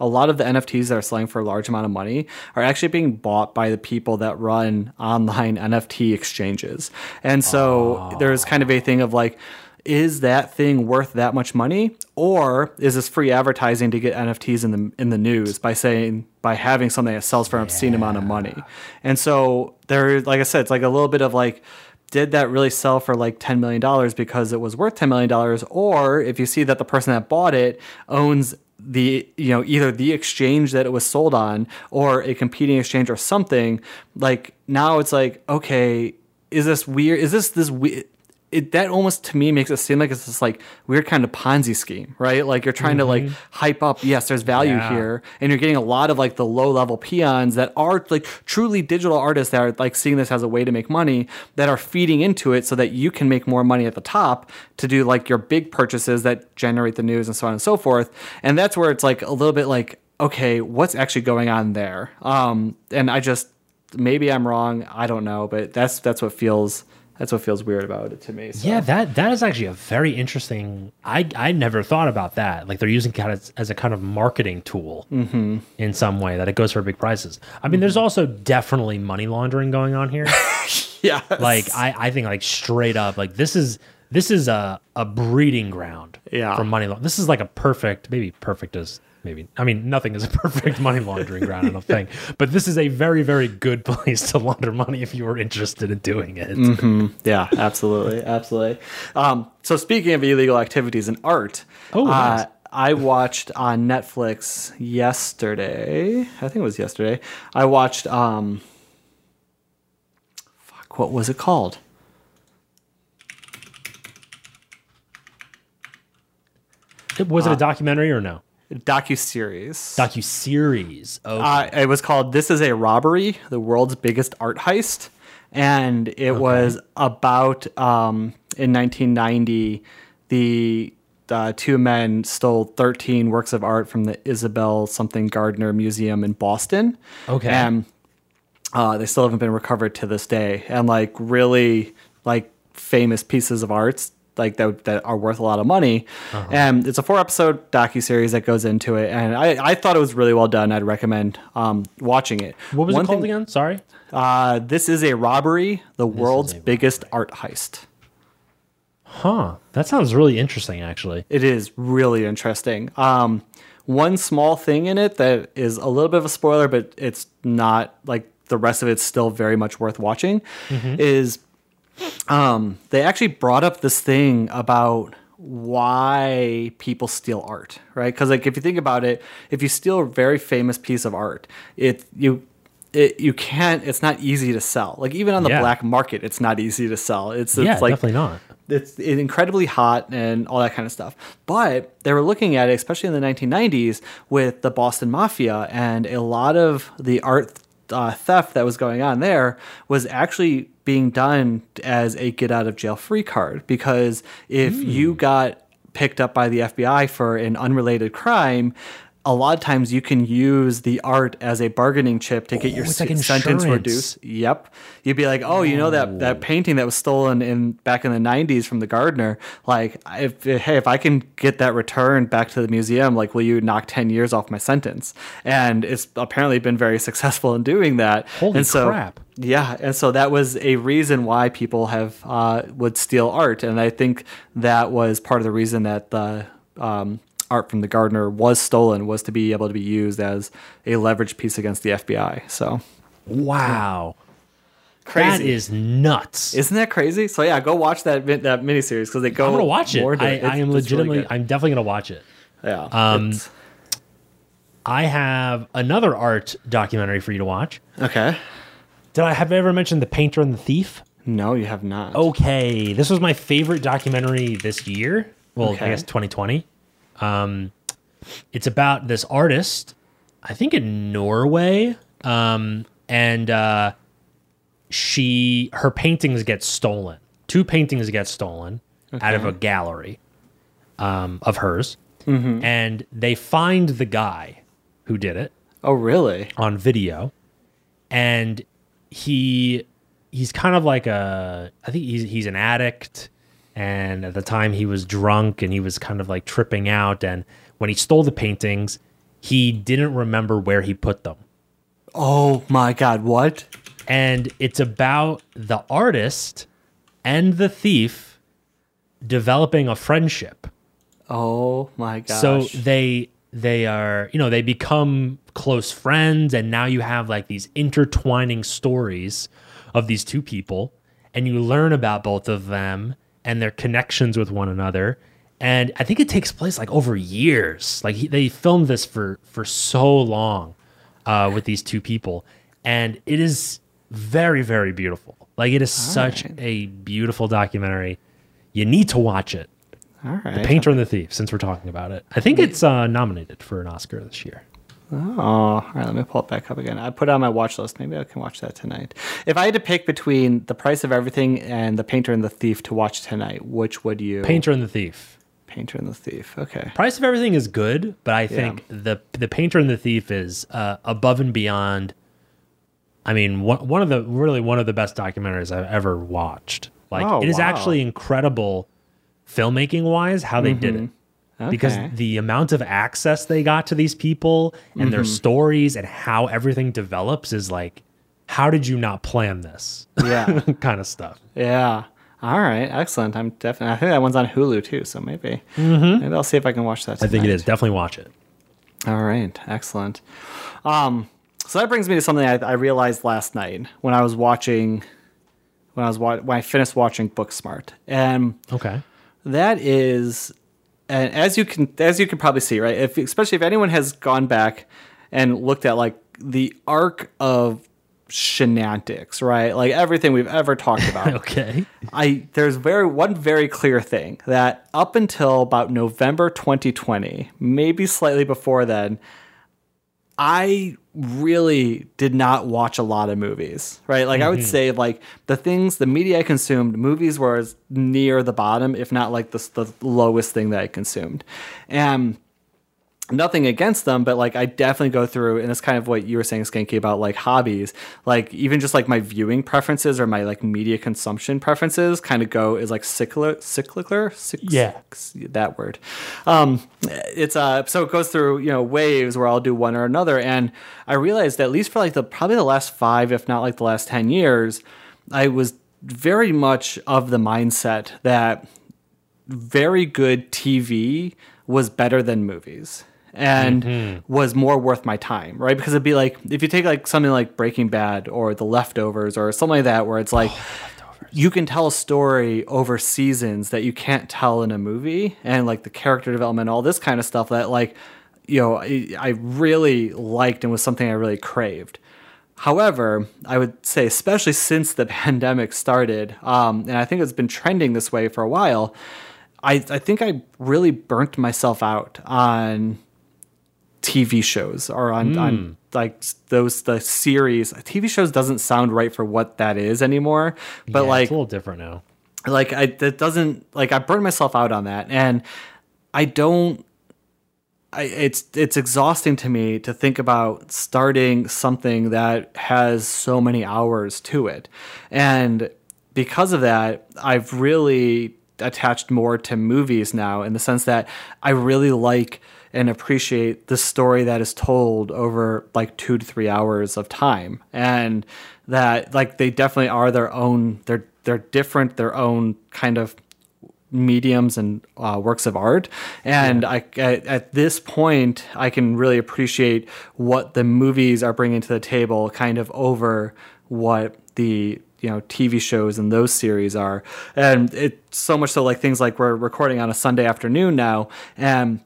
a lot of the NFTs that are selling for a large amount of money are actually being bought by the people that run online NFT exchanges. And so there's kind of a thing of like, is that thing worth that much money? Or is this free advertising to get NFTs in the in the news by saying by having something that sells for an obscene amount of money? And so there like I said, it's like a little bit of like did that really sell for like $10 million because it was worth $10 million? Or if you see that the person that bought it owns the you know either the exchange that it was sold on or a competing exchange or something like now it's like okay is this weird is this this weird it, that almost to me makes it seem like it's this like weird kind of Ponzi scheme, right? Like you're trying to like hype up, yes, there's value Yeah. here, and you're getting a lot of like the low level peons that are like truly digital artists that are like seeing this as a way to make money that are feeding into it so that you can make more money at the top to do like your big purchases that generate the news and so on and so forth. And that's where it's like a little bit like, okay, what's actually going on there? Um, and I just maybe I'm wrong, I don't know, but that's that's what feels that's what feels weird about it to me. So. Yeah, that that is actually a very interesting. I I never thought about that. Like they're using it as, as a kind of marketing tool mm-hmm. in some way that it goes for big prices. I mean, there's mm-hmm. also definitely money laundering going on here. yeah. like I I think like straight up like this is this is a a breeding ground Yeah. for money laundering. This is like a perfect maybe perfect as maybe I mean nothing is a perfect money laundering ground I don't think but this is a very very good place to launder money if you were interested in doing it. Yeah, absolutely, absolutely. Um, so speaking of illegal activities and art, Oh, uh, nice. I watched on Netflix yesterday. I think it was yesterday. I watched. Um, fuck, what was it called? Was it a documentary or no? Docu series. Docu series. Oh, Uh, it was called "This Is a Robbery: The World's Biggest Art Heist," and it was about um, in 1990 the uh, two men stole 13 works of art from the Isabel something Gardner Museum in Boston. Okay. And uh, they still haven't been recovered to this day. And like really like famous pieces of arts like that that are worth a lot of money. Uh-huh. And it's a four episode docu series that goes into it. And I, I thought it was really well done. I'd recommend um, watching it. What was One it called thing- again? Sorry. Uh, this is a robbery, the world's a biggest art heist. Huh. That sounds really interesting, actually. It is really interesting. Um, one small thing in it that is a little bit of a spoiler, but it's not like the rest of it's still very much worth watching. Is um, they actually brought up this thing about why people steal art, right? Because like if you think about it, if you steal a very famous piece of art, it you it, you can't. It's not easy to sell. Like even on the Yeah. black market, it's not easy to sell. It's, it's yeah, like definitely not. it's incredibly hot and all that kind of stuff. But they were looking at it, especially in the 1990s, with the Boston Mafia, and a lot of the art uh, theft that was going on there was actually being done as a get out of jail free card. Because if you got picked up by the FBI for an unrelated crime, a lot of times you can use the art as a bargaining chip to get your it's like sentence insurance. reduced. Yep. You'd be like, oh, you know that that painting that was stolen in back in the '90s from the Gardner. Like, if hey, if I can get that returned back to the museum, like, will you knock ten years off my sentence? And it's apparently been very successful in doing that. Holy and so, crap. Yeah, and so that was a reason why people have uh, would steal art, and I think that was part of the reason that the um, art from the Gardner was stolen was to be able to be used as a leverage piece against the FBI. So Wow. That crazy. is nuts. Isn't that crazy? So yeah, go watch that mi- that miniseries because they go. I'm gonna watch it. more into I, It's- I am it's really legitimately. I'm definitely gonna watch it. yeah. um, I have another art documentary for you to watch. okay. Did I have I ever mentioned the Painter and the Thief? No, you have not. Okay, this was my favorite documentary this year. Well, Okay. I guess 2020. Um, it's about this artist, I think in Norway, um, and uh, she her paintings get stolen. Two paintings get stolen out of a gallery um, of hers, and they find the guy who did it Oh, really? on video. And he he's kind of like a I think he's he's an addict and at the time he was drunk and he was kind of like tripping out and when he stole the paintings he didn't remember where he put them Oh my God! What? and it's about the artist and the thief developing a friendship Oh my gosh! So they they are you know they become close friends and now you have like these intertwining stories of these two people and you learn about both of them and their connections with one another and I think it takes place like over years like he, they filmed this for for so long uh, with these two people and it is very very beautiful like it is such right. a beautiful documentary you need to watch it all right. The Painter and the Thief, since we're talking about it. I think it's uh, nominated for an Oscar this year. Oh, all right. Let me pull it back up again. I put it on my watch list. Maybe I can watch that tonight. If I had to pick between The Price of Everything and The Painter and the Thief to watch tonight, which would you? Painter and the Thief. Painter and the Thief. Okay. Price of Everything is good, but I think the the Painter and the Thief is uh, above and beyond. I mean, one, one of the really one of the best documentaries I've ever watched. Like, Oh, it is wow. actually incredible filmmaking wise how they did it. Because the amount of access they got to these people and their stories and how everything develops is like how did you not plan this Yeah. kind of stuff Yeah. All right. Excellent. I'm definitely. I think that one's on Hulu too. So maybe. Maybe I'll see if I can watch that. i think it is. definitely watch it All right, excellent. Um, so that brings me to something I, I realized last night when I was watching, when I was wa- when I finished watching Booksmart, and okay that is, and as you can as you can probably see, right? If especially if anyone has gone back and looked at like the arc of shenanigans, right? Like everything we've ever talked about. okay I there's very one very clear thing that up until about November 2020, maybe slightly before then, I really did not watch a lot of movies, right? Like I would mm-hmm. say, like the things, the media I consumed, movies were near the bottom, if not like the, the lowest thing that I consumed. And nothing against them, but like I definitely go through, and it's kind of what you were saying, Skanky, about like hobbies. Like even just like my viewing preferences or my like media consumption preferences kind of go is like cyclical, cyclical, Cyc- Yeah. that word. Um, it's uh, so it goes through you know waves where I'll do one or another, and I realized that at least for like the probably the last five, if not like the last ten years, I was very much of the mindset that very good TV was better than movies and was more worth my time, right? Because it'd be like if you take like something like Breaking Bad or The Leftovers or something like that, where it's like you can tell a story over seasons that you can't tell in a movie, and like the character development, all this kind of stuff that like you know I, I really liked and was something I really craved. However, I would say, especially since the pandemic started, um, and I think it's been trending this way for a while, I, I think I really burnt myself out on TV shows or on, hmm. on like those the series. TV shows doesn't sound right for what that is anymore, but Yeah, like it's a little different now. like I that doesn't like I burned myself out on that and I don't I, it's it's exhausting to me to think about starting something that has so many hours to it. And because of that, I've really attached more to movies now in the sense that I really like and appreciate the story that is told over like 2 to 3 hours of time. And that like they definitely are their own they're they're different their own kind of mediums and uh, works of art and I, at, at this point i can really appreciate what the movies are bringing to the table kind of over what the you know tv shows and those series are. And it's so much so like things like we're recording on a sunday afternoon now and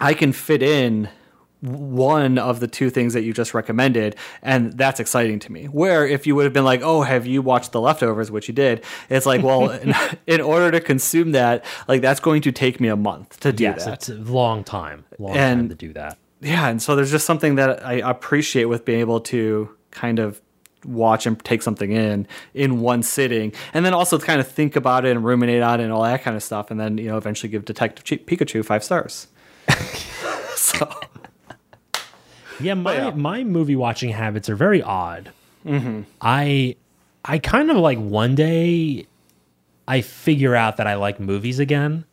i can fit in one of the two things that you just recommended and that's exciting to me. Where if you would have been like oh have you watched the leftovers? which you did it's like well in, in order to consume that like that's going to take me a month to do Yes, that. it's a long time, long time And- to do that. yeah and so there's just something that i appreciate with being able to kind of watch and take something in in one sitting and then also kind of think about it and ruminate on it and all that kind of stuff and then you know eventually give detective pikachu five stars so Yeah, my yeah. my movie watching habits are very odd. Mm-hmm. I I kind of like one day I figure out that I like movies again,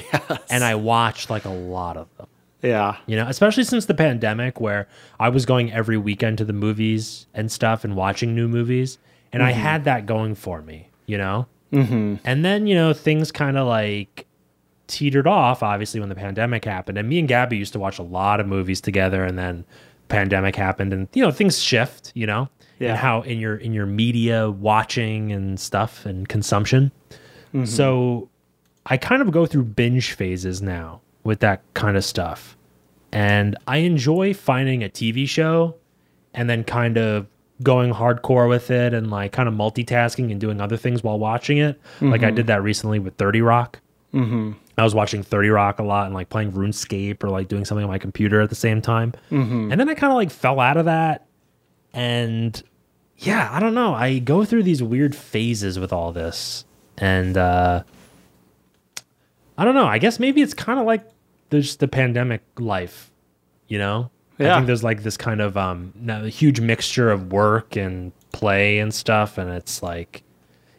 and I watch like a lot of them. Yeah You know, especially since the pandemic, where I was going every weekend to the movies and stuff and watching new movies, and I had that going for me. You know, mm-hmm. and then you know things kind of like teetered off. Obviously, when the pandemic happened, and me and Gabby used to watch a lot of movies together, and then pandemic happened, and you know things shift. You know, Yeah. and how in your in your media watching and stuff and consumption. So I kind of go through binge phases now with that kind of stuff. And I enjoy finding a TV show and then kind of going hardcore with it and like kind of multitasking and doing other things while watching it. Like I did that recently with 30 Rock. Mm-hmm. I was watching 30 Rock a lot and like playing RuneScape or like doing something on my computer at the same time. And then I kind of like fell out of that. And yeah, I don't know. I go through these weird phases with all this. And uh I don't know. I guess maybe it's kind of like there's the pandemic life, you know? I think there's like this kind of um a huge mixture of work and play and stuff and it's like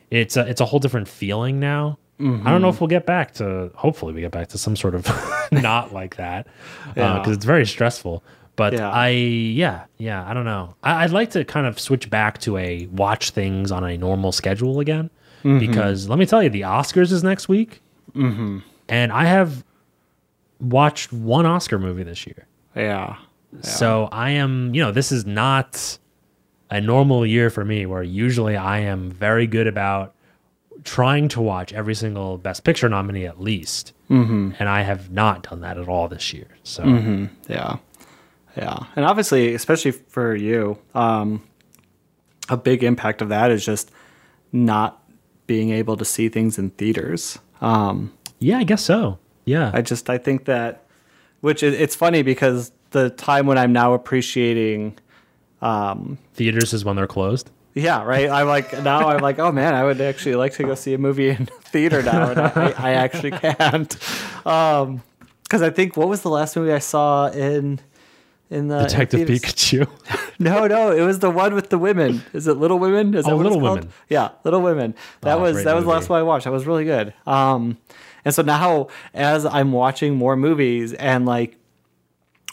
it's a it's a whole different feeling now. I don't know mm-hmm. if we'll get back to hopefully we get back to some sort of not like that because Yeah. it's very stressful. But Yeah. I yeah yeah I don't know. I, I'd like to kind of switch back to a watch things on a normal schedule again mm-hmm. because let me tell you the Oscars is next week mm-hmm. and I have watched one Oscar movie this year. yeah So I am, you know, this is not a normal year for me where usually I am very good about trying to watch every single Best Picture nominee at least. Mm-hmm. And I have not done that at all this year. So Yeah. Yeah. And obviously, especially for you, um, a big impact of that is just not being able to see things in theaters. Um, yeah, I guess so. Yeah. I just, I think that, which it, it's funny because the time when I'm now appreciating. Theaters is when they're closed. Yeah, right. I'm like now. I'm like, oh man, I would actually like to go see a movie in theater now, and I, I actually can't. Um, because I think what was the last movie I saw in in the in Detective theaters? Pikachu. No, no, it was the one with the women. Is it Little Women? Is that Oh, what Little called? Women. Yeah, Little Women. That Oh, was that was the last one I watched. That was really good. Um, and so now as I'm watching more movies and like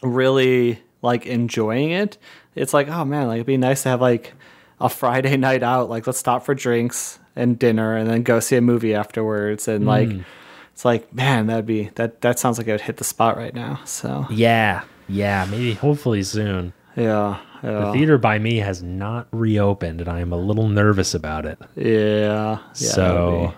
really like enjoying it, it's like, oh man, like it'd be nice to have like a Friday night out. Like let's stop for drinks and dinner and then go see a movie afterwards. And like Mm. it's like, man, that'd be that that sounds like it would hit the spot right now. So yeah, yeah, maybe hopefully soon. yeah. The theater by me has not reopened, and I am a little nervous about it. Yeah. yeah so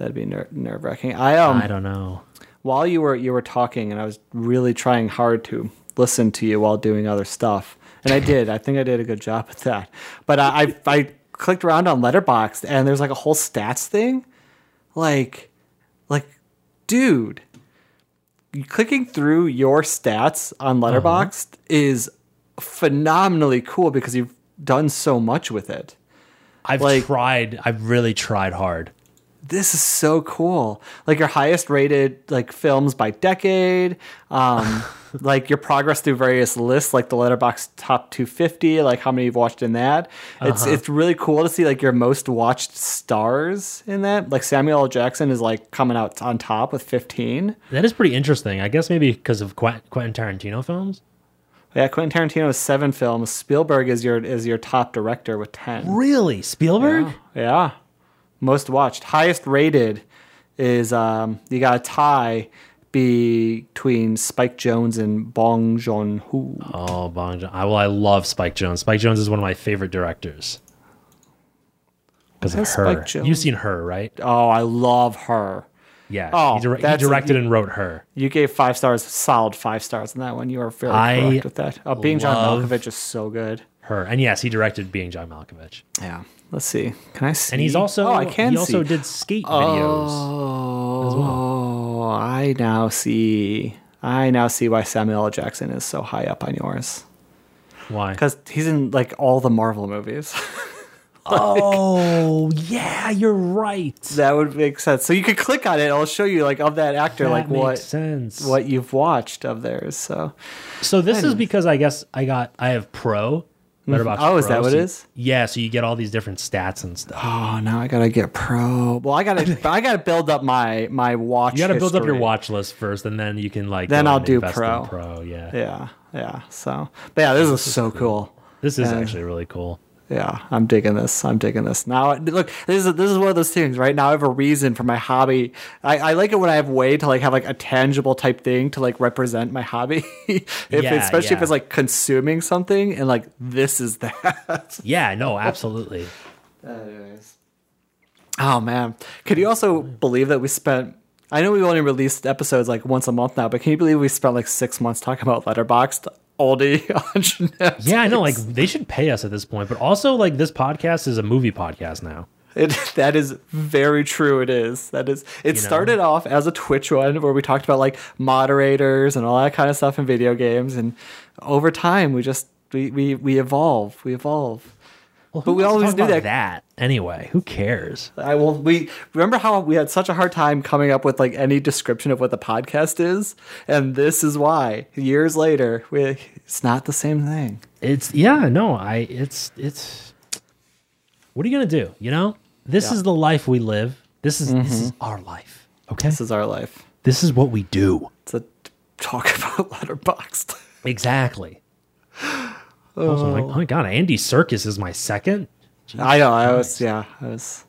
that'd be, ner- nerve wracking. I um I don't know. while you were you were talking and I was really trying hard to listen to you while doing other stuff. And I did. I think I did a good job at that. But I I, I clicked around on Letterboxd and there's like a whole stats thing. Like like dude, clicking through your stats on Letterboxd is phenomenally cool because you've done so much with it. I've like- tried. I've really tried hard. This is so cool like your highest rated like films by decade um like your progress through various lists like the Letterboxd top 250 like how many you've watched in that it's Uh-huh. it's really cool to see like your most watched stars in that like samuel L. jackson is like coming out on top with 15 That is pretty interesting. I guess maybe because of Quentin Tarantino films. yeah quentin tarantino has seven films spielberg is your is your top director with 10 Really, Spielberg? Yeah. Most watched. Highest rated is um you got a tie between Spike Jonze and Bong Joon Ho. Oh, Bong Joon. I, well, I love Spike Jonze. Spike Jonze is one of my favorite directors. Because of her. You've seen her, right? Oh, I love her. Yeah. Oh, he, dir- he that's a- directed and wrote her. You gave five stars, solid five stars on that one. You are very I correct with that. Oh, being John Malkovich is so good. Her. And yes, he directed Being John Malkovich. Yeah. Let's see. Can I see? And he's also Oh, I can he also see. did skate videos. Oh, I now see. I now see why Samuel L. Jackson is so high up on yours. Why? Because he's in like all the Marvel movies. Oh, yeah, you're right. that would make sense. So you could click on it. I'll show you like of that actor, That like what sense. what you've watched of theirs. So So this is because I guess I got I have Pro. Letterboxd mm-hmm. Oh, is Pro, that what so it you- Yeah, so you get all these different stats and stuff. oh, now I gotta get pro. Well, I gotta I gotta build up my my watch. You got to build up your watch list first, and then you can like. Then go I'll and do invest in Pro. Pro, yeah. Yeah, yeah. So, but yeah, this is so cool. This is actually really cool. Yeah, I'm digging this. I'm digging this. Now, look, this is this is one of those things. Right now, I have a reason for my hobby. I, I like it when I have way to like have like a tangible type thing to like represent my hobby. if Yeah, especially if it's like consuming something and like this is that. Yeah, no, absolutely. Anyways. Oh man, could you also believe that we spent? I know we only released episodes like once a month now, but can you believe we spent like six months talking about Letterboxd on Netflix? Yeah, I know. Like they should pay us at this point, but also like this podcast is a movie podcast now. It, that is very true. It is. That is. It know? started off as a Twitch one where we talked about like moderators and all that kind of stuff in video games, and over time we just we we, we evolve. We evolve. Well, But we always do that. that anyway. Who cares? I will. We remember how we had such a hard time coming up with like any description of what the podcast is, and this is why. Years later, we it's not the same thing. It's yeah, no, I it's it's. What are you gonna do? You know, this Yeah. is the life we live. This is this is mm-hmm. our life. Okay, This is our life. this is what we do. To talk about Letterboxd. Exactly. Also, like, oh. oh my god, Andy Serkis is my second. I know. I was. Yeah. I was.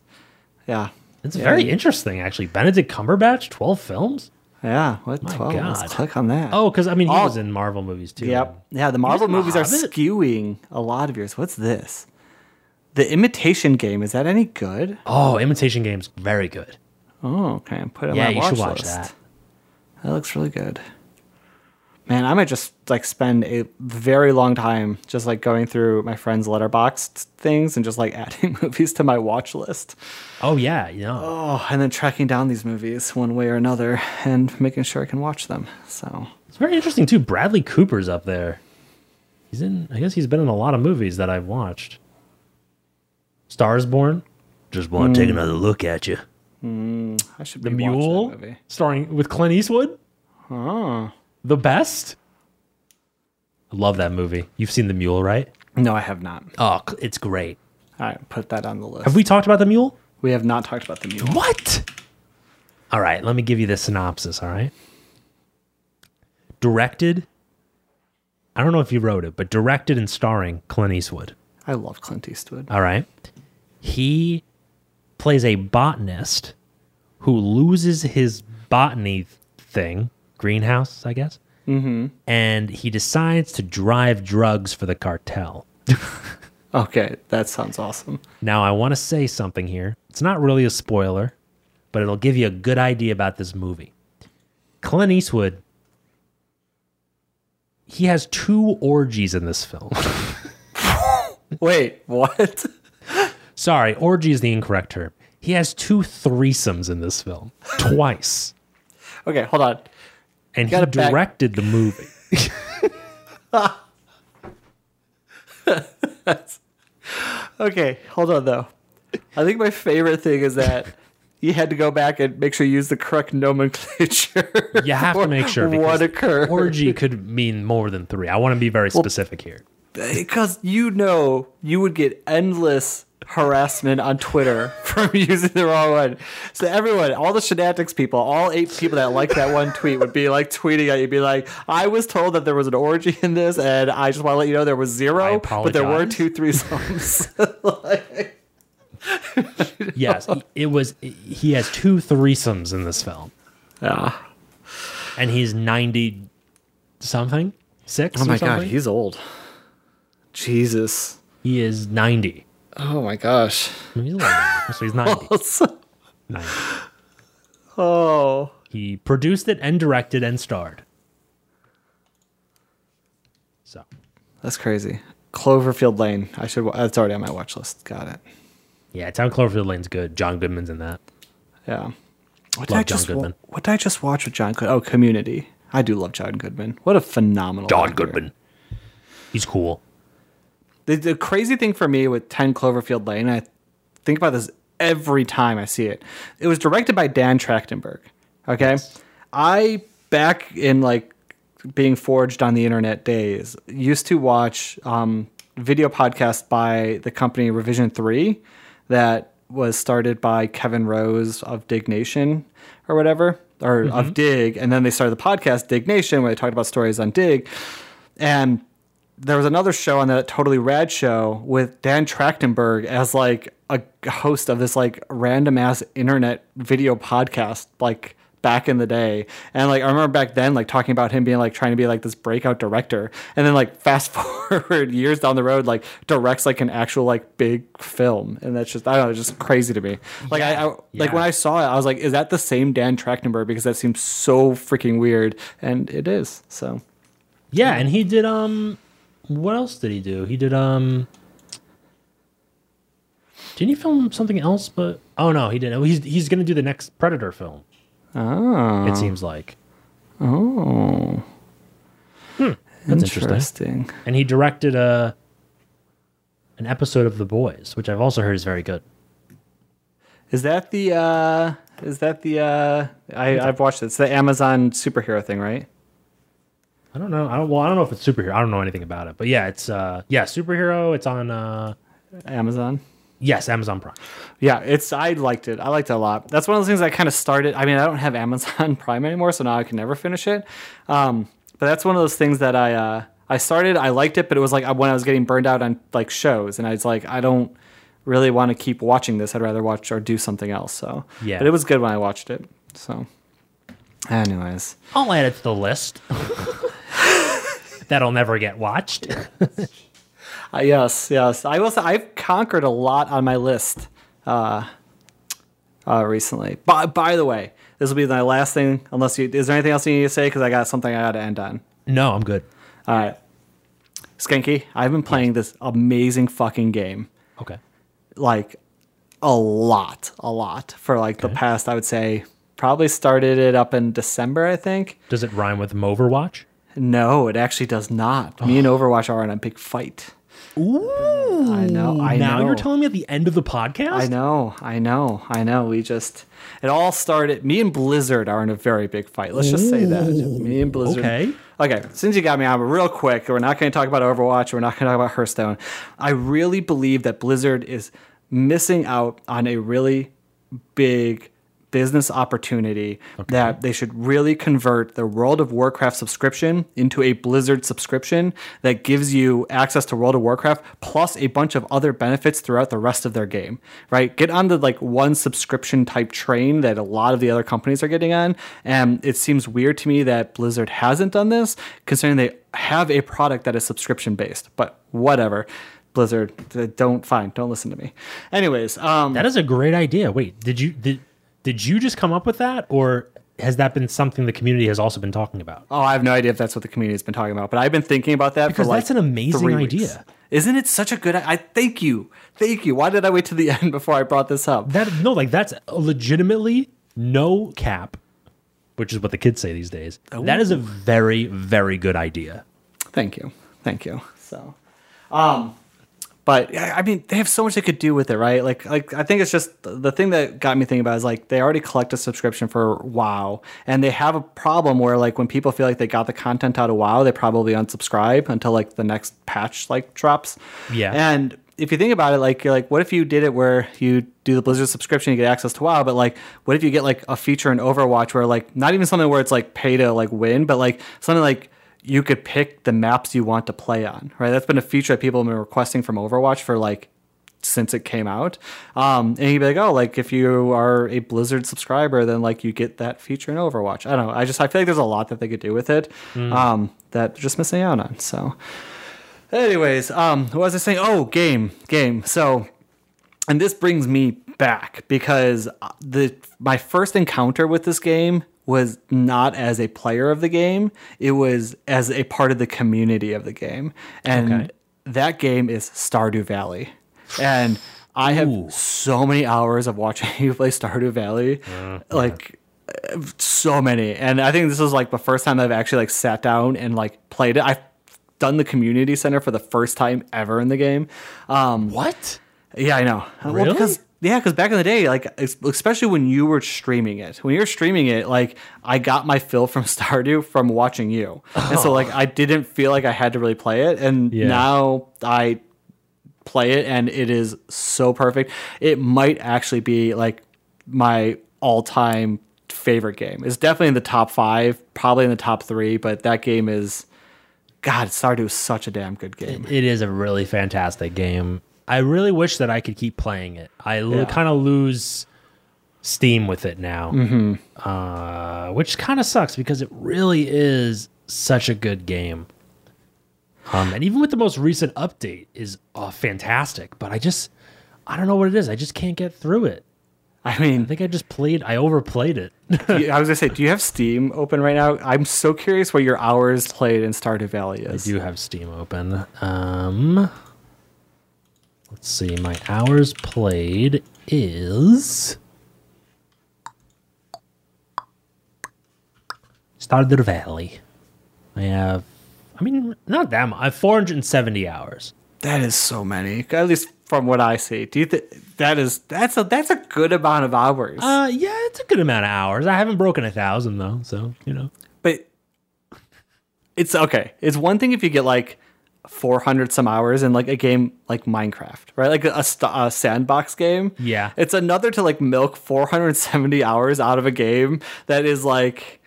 Yeah. It's Yeah, very interesting, actually. Benedict Cumberbatch, twelve films. Yeah. What? My Twelve. Let's God. click on that. Oh, because I mean, he Oh. was in Marvel movies too. Yep. Yeah, the Marvel The movies are skewing a lot of yours. What's this? The Imitation Game. Is that any good? Oh, Imitation Game's very good. Oh, okay. Put it on Yeah, my you watch should watch list. that. That looks really good. Man, I might just like spend a very long time just like going through my friends' Letterboxd things and just like adding movies to my watch list. Oh yeah, know. Oh, and then tracking down these movies one way or another and making sure I can watch them. So It's very interesting too. Bradley Cooper's up there. He's in. I guess he's been in a lot of movies that I've watched. Stars Born. Just want to take mm. another look at you. Mm, I should The be that Mule, movie. starring with Clint Eastwood. Oh. The best. I love that movie. You've seen The Mule, right? No, I have not. Oh, it's great. All right, put that on the list. Have we talked about The Mule? We have not talked about the mule. What? All right, let me give you the synopsis, all right? Directed, I don't know if you wrote it, but directed and starring Clint Eastwood, I love Clint Eastwood. all right? He plays a botanist who loses his botany thing, greenhouse, I guess, mm-hmm. and he decides to drive drugs for the cartel. Okay, that sounds awesome. Now, I want to say something here. It's not really a spoiler, but it'll give you a good idea about this movie. Clint Eastwood, he has two orgies in this film. Wait, what? Sorry, orgy is the incorrect term. He has two threesomes in this film, twice. Okay, hold on. And he Gotta back- directed the movie. Okay, hold on though. I think my favorite thing is that you had to go back and make sure you use the correct nomenclature. You have to make sure what occurred. orgy could mean more than three. I want to be very specific here. because you know you would get endless harassment on Twitter from using the wrong one. So everyone, all the shenanigans people, all eight people that like that one tweet would be like tweeting at you, be like, "I was told that there was an orgy in this, and I just want to let you know there was zero, but there were two threesomes." like, Yes, it was. He has two threesomes in this film. yeah. and he's 90 something six Oh my god, he's old. Jesus. he is 90 Oh my gosh. He's younger, so he's 90, 90 oh. he produced it and directed and starred so That's crazy. Cloverfield Lane. I should. That's already on my watch list. Got it. yeah town cloverfield lane's good john goodman's in that Yeah. What Love I just wa- What did I just watch with John? Good- Oh, Community. I do love John Goodman. What a phenomenal. John actor. Goodman. He's cool The, the crazy thing for me with 10 Cloverfield Lane, I think about this every time I see it. It was directed by Dan Trachtenberg. Okay. I, back in like being forged on the internet days, used to watch um, video podcasts by the company Revision 3 that was started by Kevin Rose of Diggnation or whatever, or of Digg. And then they started the podcast Diggnation where they talked about stories on Digg. And there was another show on that totally rad show with Dan Trachtenberg as like a host of this like random ass internet video podcast like back in the day. And like i remember back then like talking about him being like trying to be like this breakout director. And then like fast forward years down the road like directs like an actual like big film. And that's just i don't know just crazy to me. Like I, I like when i saw it i was like is that the same dan trachtenberg? Because that seems so freaking weird. And it is so. Yeah and he did um what else did he do he did um didn't he film something else but oh no he didn't he's he's gonna do the next predator film oh it seems like oh that's interesting Interesting. and he directed a an episode of The Boys, which I've also heard is very good. Is that the uh is that the uh I I've watched it. It's the Amazon superhero thing, right? I don't know. I don't, well, I don't know if it's superhero. I don't know anything about it, but yeah, it's uh yeah superhero. It's on uh Amazon. yes Amazon Prime. Yeah, it's I liked it. I liked it a lot. That's one of those things I kind of started. I mean, I don't have Amazon Prime anymore, so now I can never finish it. Um, but that's one of those things that I uh, I started. I liked it, but it was like when I was getting burned out on like shows, and I was like, I don't really want to keep watching this. I'd rather watch or do something else. So Yeah. but it was good when I watched it. So, anyways, I'll add it to the list. That'll never get watched. uh, yes, yes, I will. Say, I've conquered a lot on my list. Uh, uh, recently. By, by the way, this will be my last thing. Unless you, is there anything else you need to say? Because I got something I got to end on. no, I'm good. All right, Skanky, I've been playing this amazing fucking game Okay. like a lot, a lot for like the past, I would say, probably started it up in December, I think. Does it rhyme with Moverwatch? No, it actually does not. Me and oh. Overwatch are in a big fight. Ooh. I know, I now know. you're telling me at the end of the podcast? I know, I know, I know. We just it all started. Me and Blizzard are in a very big fight. Let's just say that. Me and Blizzard. Okay. Okay. Since you got me on, real quick, we're not going to talk about Overwatch. We're not going to talk about Hearthstone. I really believe that Blizzard is missing out on a really big business opportunity that they should really convert the World of Warcraft subscription into a Blizzard subscription that gives you access to World of Warcraft plus a bunch of other benefits throughout the rest of their game. Right? Get on the like one subscription type train that a lot of the other companies are getting on. And it seems weird to me that Blizzard hasn't done this, considering they have a product that is subscription based. But whatever. Blizzard, don't fine, don't listen to me. Anyways, um, That is a great idea. Wait, did you did did you just come up with that, or has that been something the community has also been talking about? Oh, I have no idea if that's what the community has been talking about, but I've been thinking about that Because for like that's an amazing idea. Isn't it such a good? I thank you, thank you. Why did I wait to the end before I brought this up? That no, like that's legitimately no cap, which is what the kids say these days. That is a very very good idea. Thank you, thank you. So, um, but I I mean, they have so much they could do with it, right? Like, like I think it's just the thing that got me thinking about is like they already collect a subscription for WoW, and they have a problem where like when people feel like they got the content out of WoW, they probably unsubscribe until like the next patch like drops. Yeah. and if you think about it, like you're like, what if you did it where you do the Blizzard subscription, you get access to WoW, but like, what if you get like a feature in Overwatch where like not even something where it's like pay to like win, but like something like you could pick the maps you want to play on, right? That's been a feature that people have been requesting from Overwatch for like since it came out. Um, and you'd be like, oh, like if you are a Blizzard subscriber, then like you get that feature in Overwatch. I don't know. I just I feel like there's a lot that they could do with it um, that they're just missing out on. So, anyways, um, what was I saying? Oh, game, game. So, and this brings me back because uh, the my first encounter with this game was not as a player of the game it was as a part of the community of the game and Okay. that game is stardew valley and i have Ooh. so many hours of watching you play stardew valley like uh, so many and i think this is like the first time i've actually like sat down and like played it i've done the community center for the first time ever in the game um What? yeah, I know. Well, Really? because yeah, because back in the day, like especially when you were streaming it, when you were streaming it, like I got my fill from Stardew from watching you, and so like I didn't feel like I had to really play it, and Yeah. now I play it, and it is so perfect. It might actually be like my all-time favorite game. It's definitely in the top five, probably in the top three, but that game is. God, Stardew is such a damn good game. It is a really fantastic game. I really wish that I could keep playing it. I Yeah. kind of lose steam with it now, mm-hmm. uh, which kind of sucks because it really is such a good game. Um, and even with the most recent update is uh, fantastic, but I just I don't know what it is. I just can't get through it. I mean, I think I just played. I overplayed it. You- I was gonna say, do you have Steam open right now? I'm so curious what your hours played in Stardew Valley I is. do have Steam open. Um, let's see. My hours played is Stardew Valley. I have, I mean, not that much. I have 470 hours. That is so many, at least from what I see. Do you think that is that's a that's a good amount of hours? Uh, yeah, it's a good amount of hours. I haven't broken a thousand though, so you know. but it's okay. It's one thing if you get like 400 some hours in like a game like Minecraft, right? Like a, st- a sandbox game. Yeah. It's another to like milk 470 hours out of a game that is like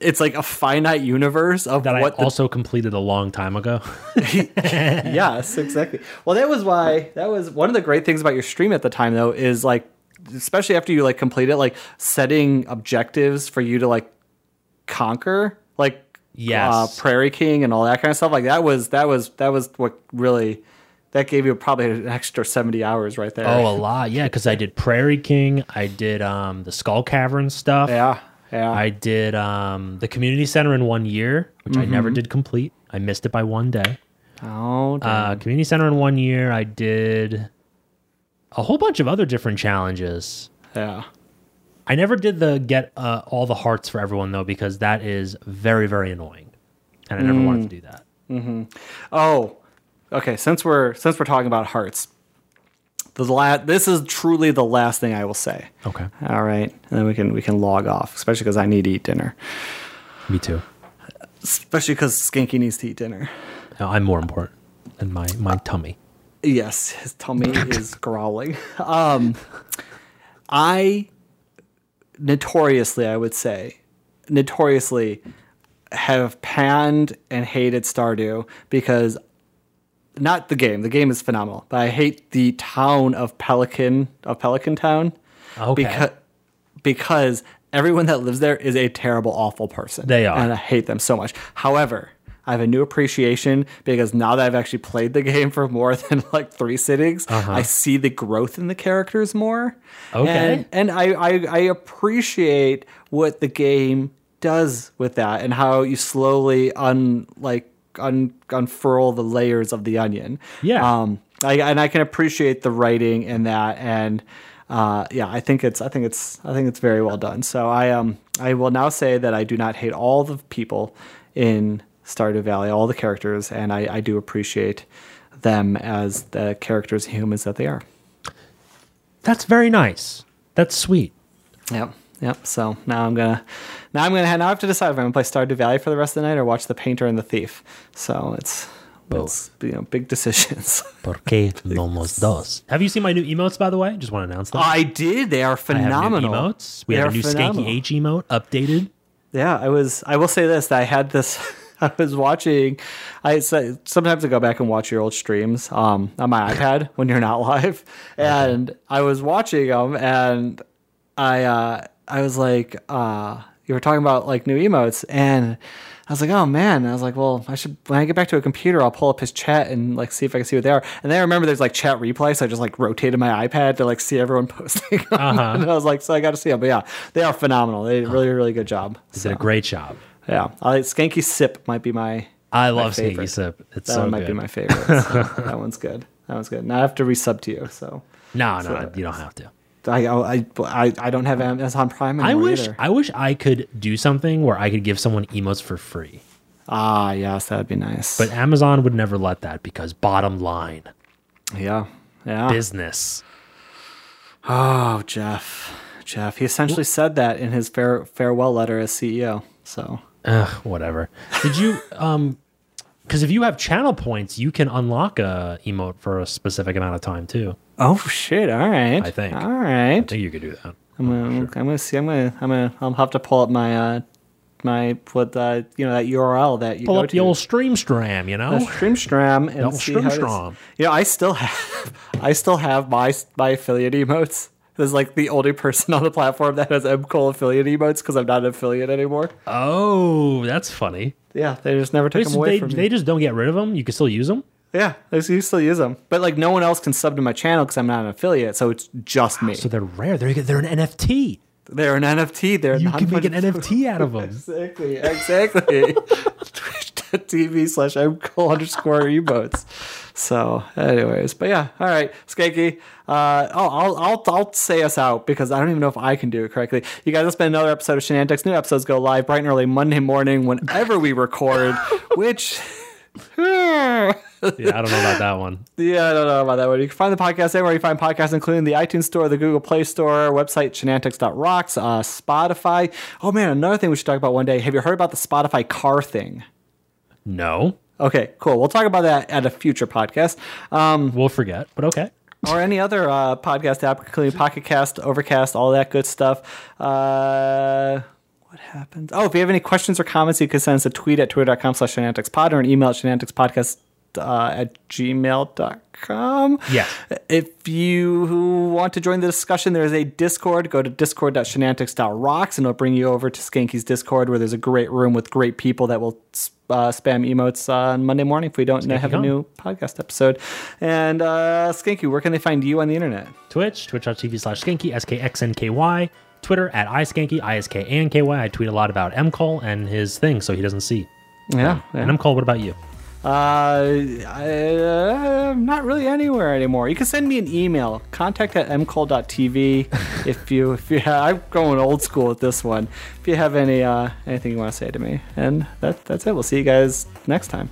it's like a finite universe of That what I the also completed a long time ago. yes, exactly. Well, that was why that was one of the great things about your stream at the time though is like especially after you like complete it like setting objectives for you to like conquer like Yes. uh, Prairie King and all that kind of stuff like that was that was that was what really that gave you probably an extra 70 hours right there. oh, a lot. Yeah, because I did Prairie King. I did um the Skull Cavern stuff. yeah. Yeah. I did um, the community center in one year, which I never did complete. I missed it by one day. oh. Uh, community center in one year. I did a whole bunch of other different challenges. yeah. I never did the get uh, all the hearts for everyone though because that is very very annoying, and I never wanted to do that. Oh, okay. Since we're since we're talking about hearts, the la- this is truly the last thing I will say. Okay, All right, and then we can we can log off, especially because I need to eat dinner. me too. Especially because Skanky needs to eat dinner. No, I'm more important than my my tummy. Yes, his tummy is growling. Um, I notoriously, I would say, notoriously have panned and hated Stardew because not the game. The game is phenomenal, but I hate the town of Pelican of Pelican Town Okay. because because everyone that lives there is a terrible, awful person. They are. and I hate them so much. However, I have a new appreciation because now that I've actually played the game for more than like three sittings, I see the growth in the characters more. Okay. and, and I, I I appreciate what the game does with that and how you slowly un like un, unfurl the layers of the onion. Yeah. Um, I, and I can appreciate the writing in that, and uh, yeah, I think it's I think it's I think it's very well done. So I um I will now say that I do not hate all the people in Stardew Valley, all the characters, and I, I do appreciate them as the characters humans that they are. That's very nice. That's sweet. Yep. Yep. So now I'm gonna now I'm gonna now I have to decide if I'm gonna play Stardew Valley for the rest of the night or watch The Painter and the Thief. So it's it's you know big decisions. Porque no los dos. Have you seen my new emotes, by the way? Just want to announce that. I did. They are I have phenomenal. new emotes. We They have a new phenomenal. Skanky H emote updated. Yeah, I was. I will say this: that I had this. I was watching. I sometimes I go back and watch your old streams um, on my iPad when you're not live, and I was watching them, and I uh, I was like, uh, you were talking about like new emotes, and I was like, oh man, I was like, well, I should when I get back to a computer, I'll pull up his chat and like see if I can see what they are. And then I remember there's like chat replay, so I just like rotated my iPad to like see everyone posting. Uh-huh. and I was like, so I got to see them. But yeah, they are phenomenal. They did a really really good job. Did So. a great job. Yeah, I, Skanky Sip might be my. I love Skanky favorite. Sip. It's That so one might good. be my favorite. so that one's good. That one's good. Now I have to resub to you, so no, no, you don't have to. I I I, I don't have Amazon Prime anymore I wish either. I wish I could do something where I could give someone emotes for free. Ah, yes, that'd be nice. But Amazon would never let that because bottom line, yeah, yeah. business. Oh, Jeff, Jeff. He essentially said that in his fare, farewell letter as CEO. So Ugh, whatever. Did you um because if you have channel points, you can unlock a emote for a specific amount of time too. Oh shit! All right. I think. All right. I think you could do that. I'm gonna, I'm gonna see. I'm gonna. I'm gonna. I'll have to pull up my uh, my what uh, you know that URL that you Pull go up to. the old stream stram, you know? the Streamstram and old see how. Streamstram. You know, I still have. I still have my my affiliate emotes. There's like the only person on the platform that has M. Cole affiliate emotes because I'm not an affiliate anymore. Oh, that's funny. Yeah, they just never just, them away they, from me. they just don't get rid of them. You can still use them. yeah, they you still use them, but like no one else can sub to my channel because I'm not an affiliate, so it's just me. So they're rare. They're they're an NFT. They're an NFT. They're You can make an NFT out of them. Exactly, exactly. Twitch.tv slash mcole underscore emotes. So, anyways, but yeah, all right, Skanky. Uh, oh, I'll, I'll, I'll say us out because I don't even know if I can do it correctly. You guys, it's been another episode of Shenantics. New episodes go live bright and early Monday morning whenever we record, which. Yeah, I don't know about that one. Yeah, I don't know about that one. You can find the podcast anywhere you find podcasts, including the iTunes Store, the Google Play Store, website shenantics.rocks, uh, Spotify. Oh man, another thing we should talk about one day. Have you heard about the Spotify car thing? No, Okay, cool. We'll talk about that at a future podcast. Um, we'll forget. But okay. or any other uh, podcast app, including Pocket Cast, Overcast, all that good stuff. Uh, what happens? Oh, if you have any questions or comments, you can send us a tweet at twitter.com slash shenanticspod or an email at shenanticspodcast uh, at gmail.com. Yeah. If you want to join the discussion, there is a Discord. Go to discord.shenantics.rocks and it'll bring you over to Skanky's Discord where there's a great room with great people that will uh, spam emotes on Monday morning if we don't have a new podcast episode. And uh, Skanky, where can they find you on the internet? Twitch, twitch.tv slash skanky, S-K-X-N-K-Y. Twitter at iskanky, I-S-K-A-N-K-Y. I tweet a lot about M. Cole and his thing so he doesn't see. Yeah. yeah. And M. Cole, what about you? Uh, I, uh, not really anywhere anymore. You can send me an email, contact at mcole.tv. if you, if you, have, I'm going old school with this one. If you have any, uh, anything you want to say to me, and that, that's it. We'll see you guys next time.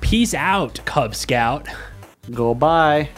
Peace out, Cub Scout. Goodbye.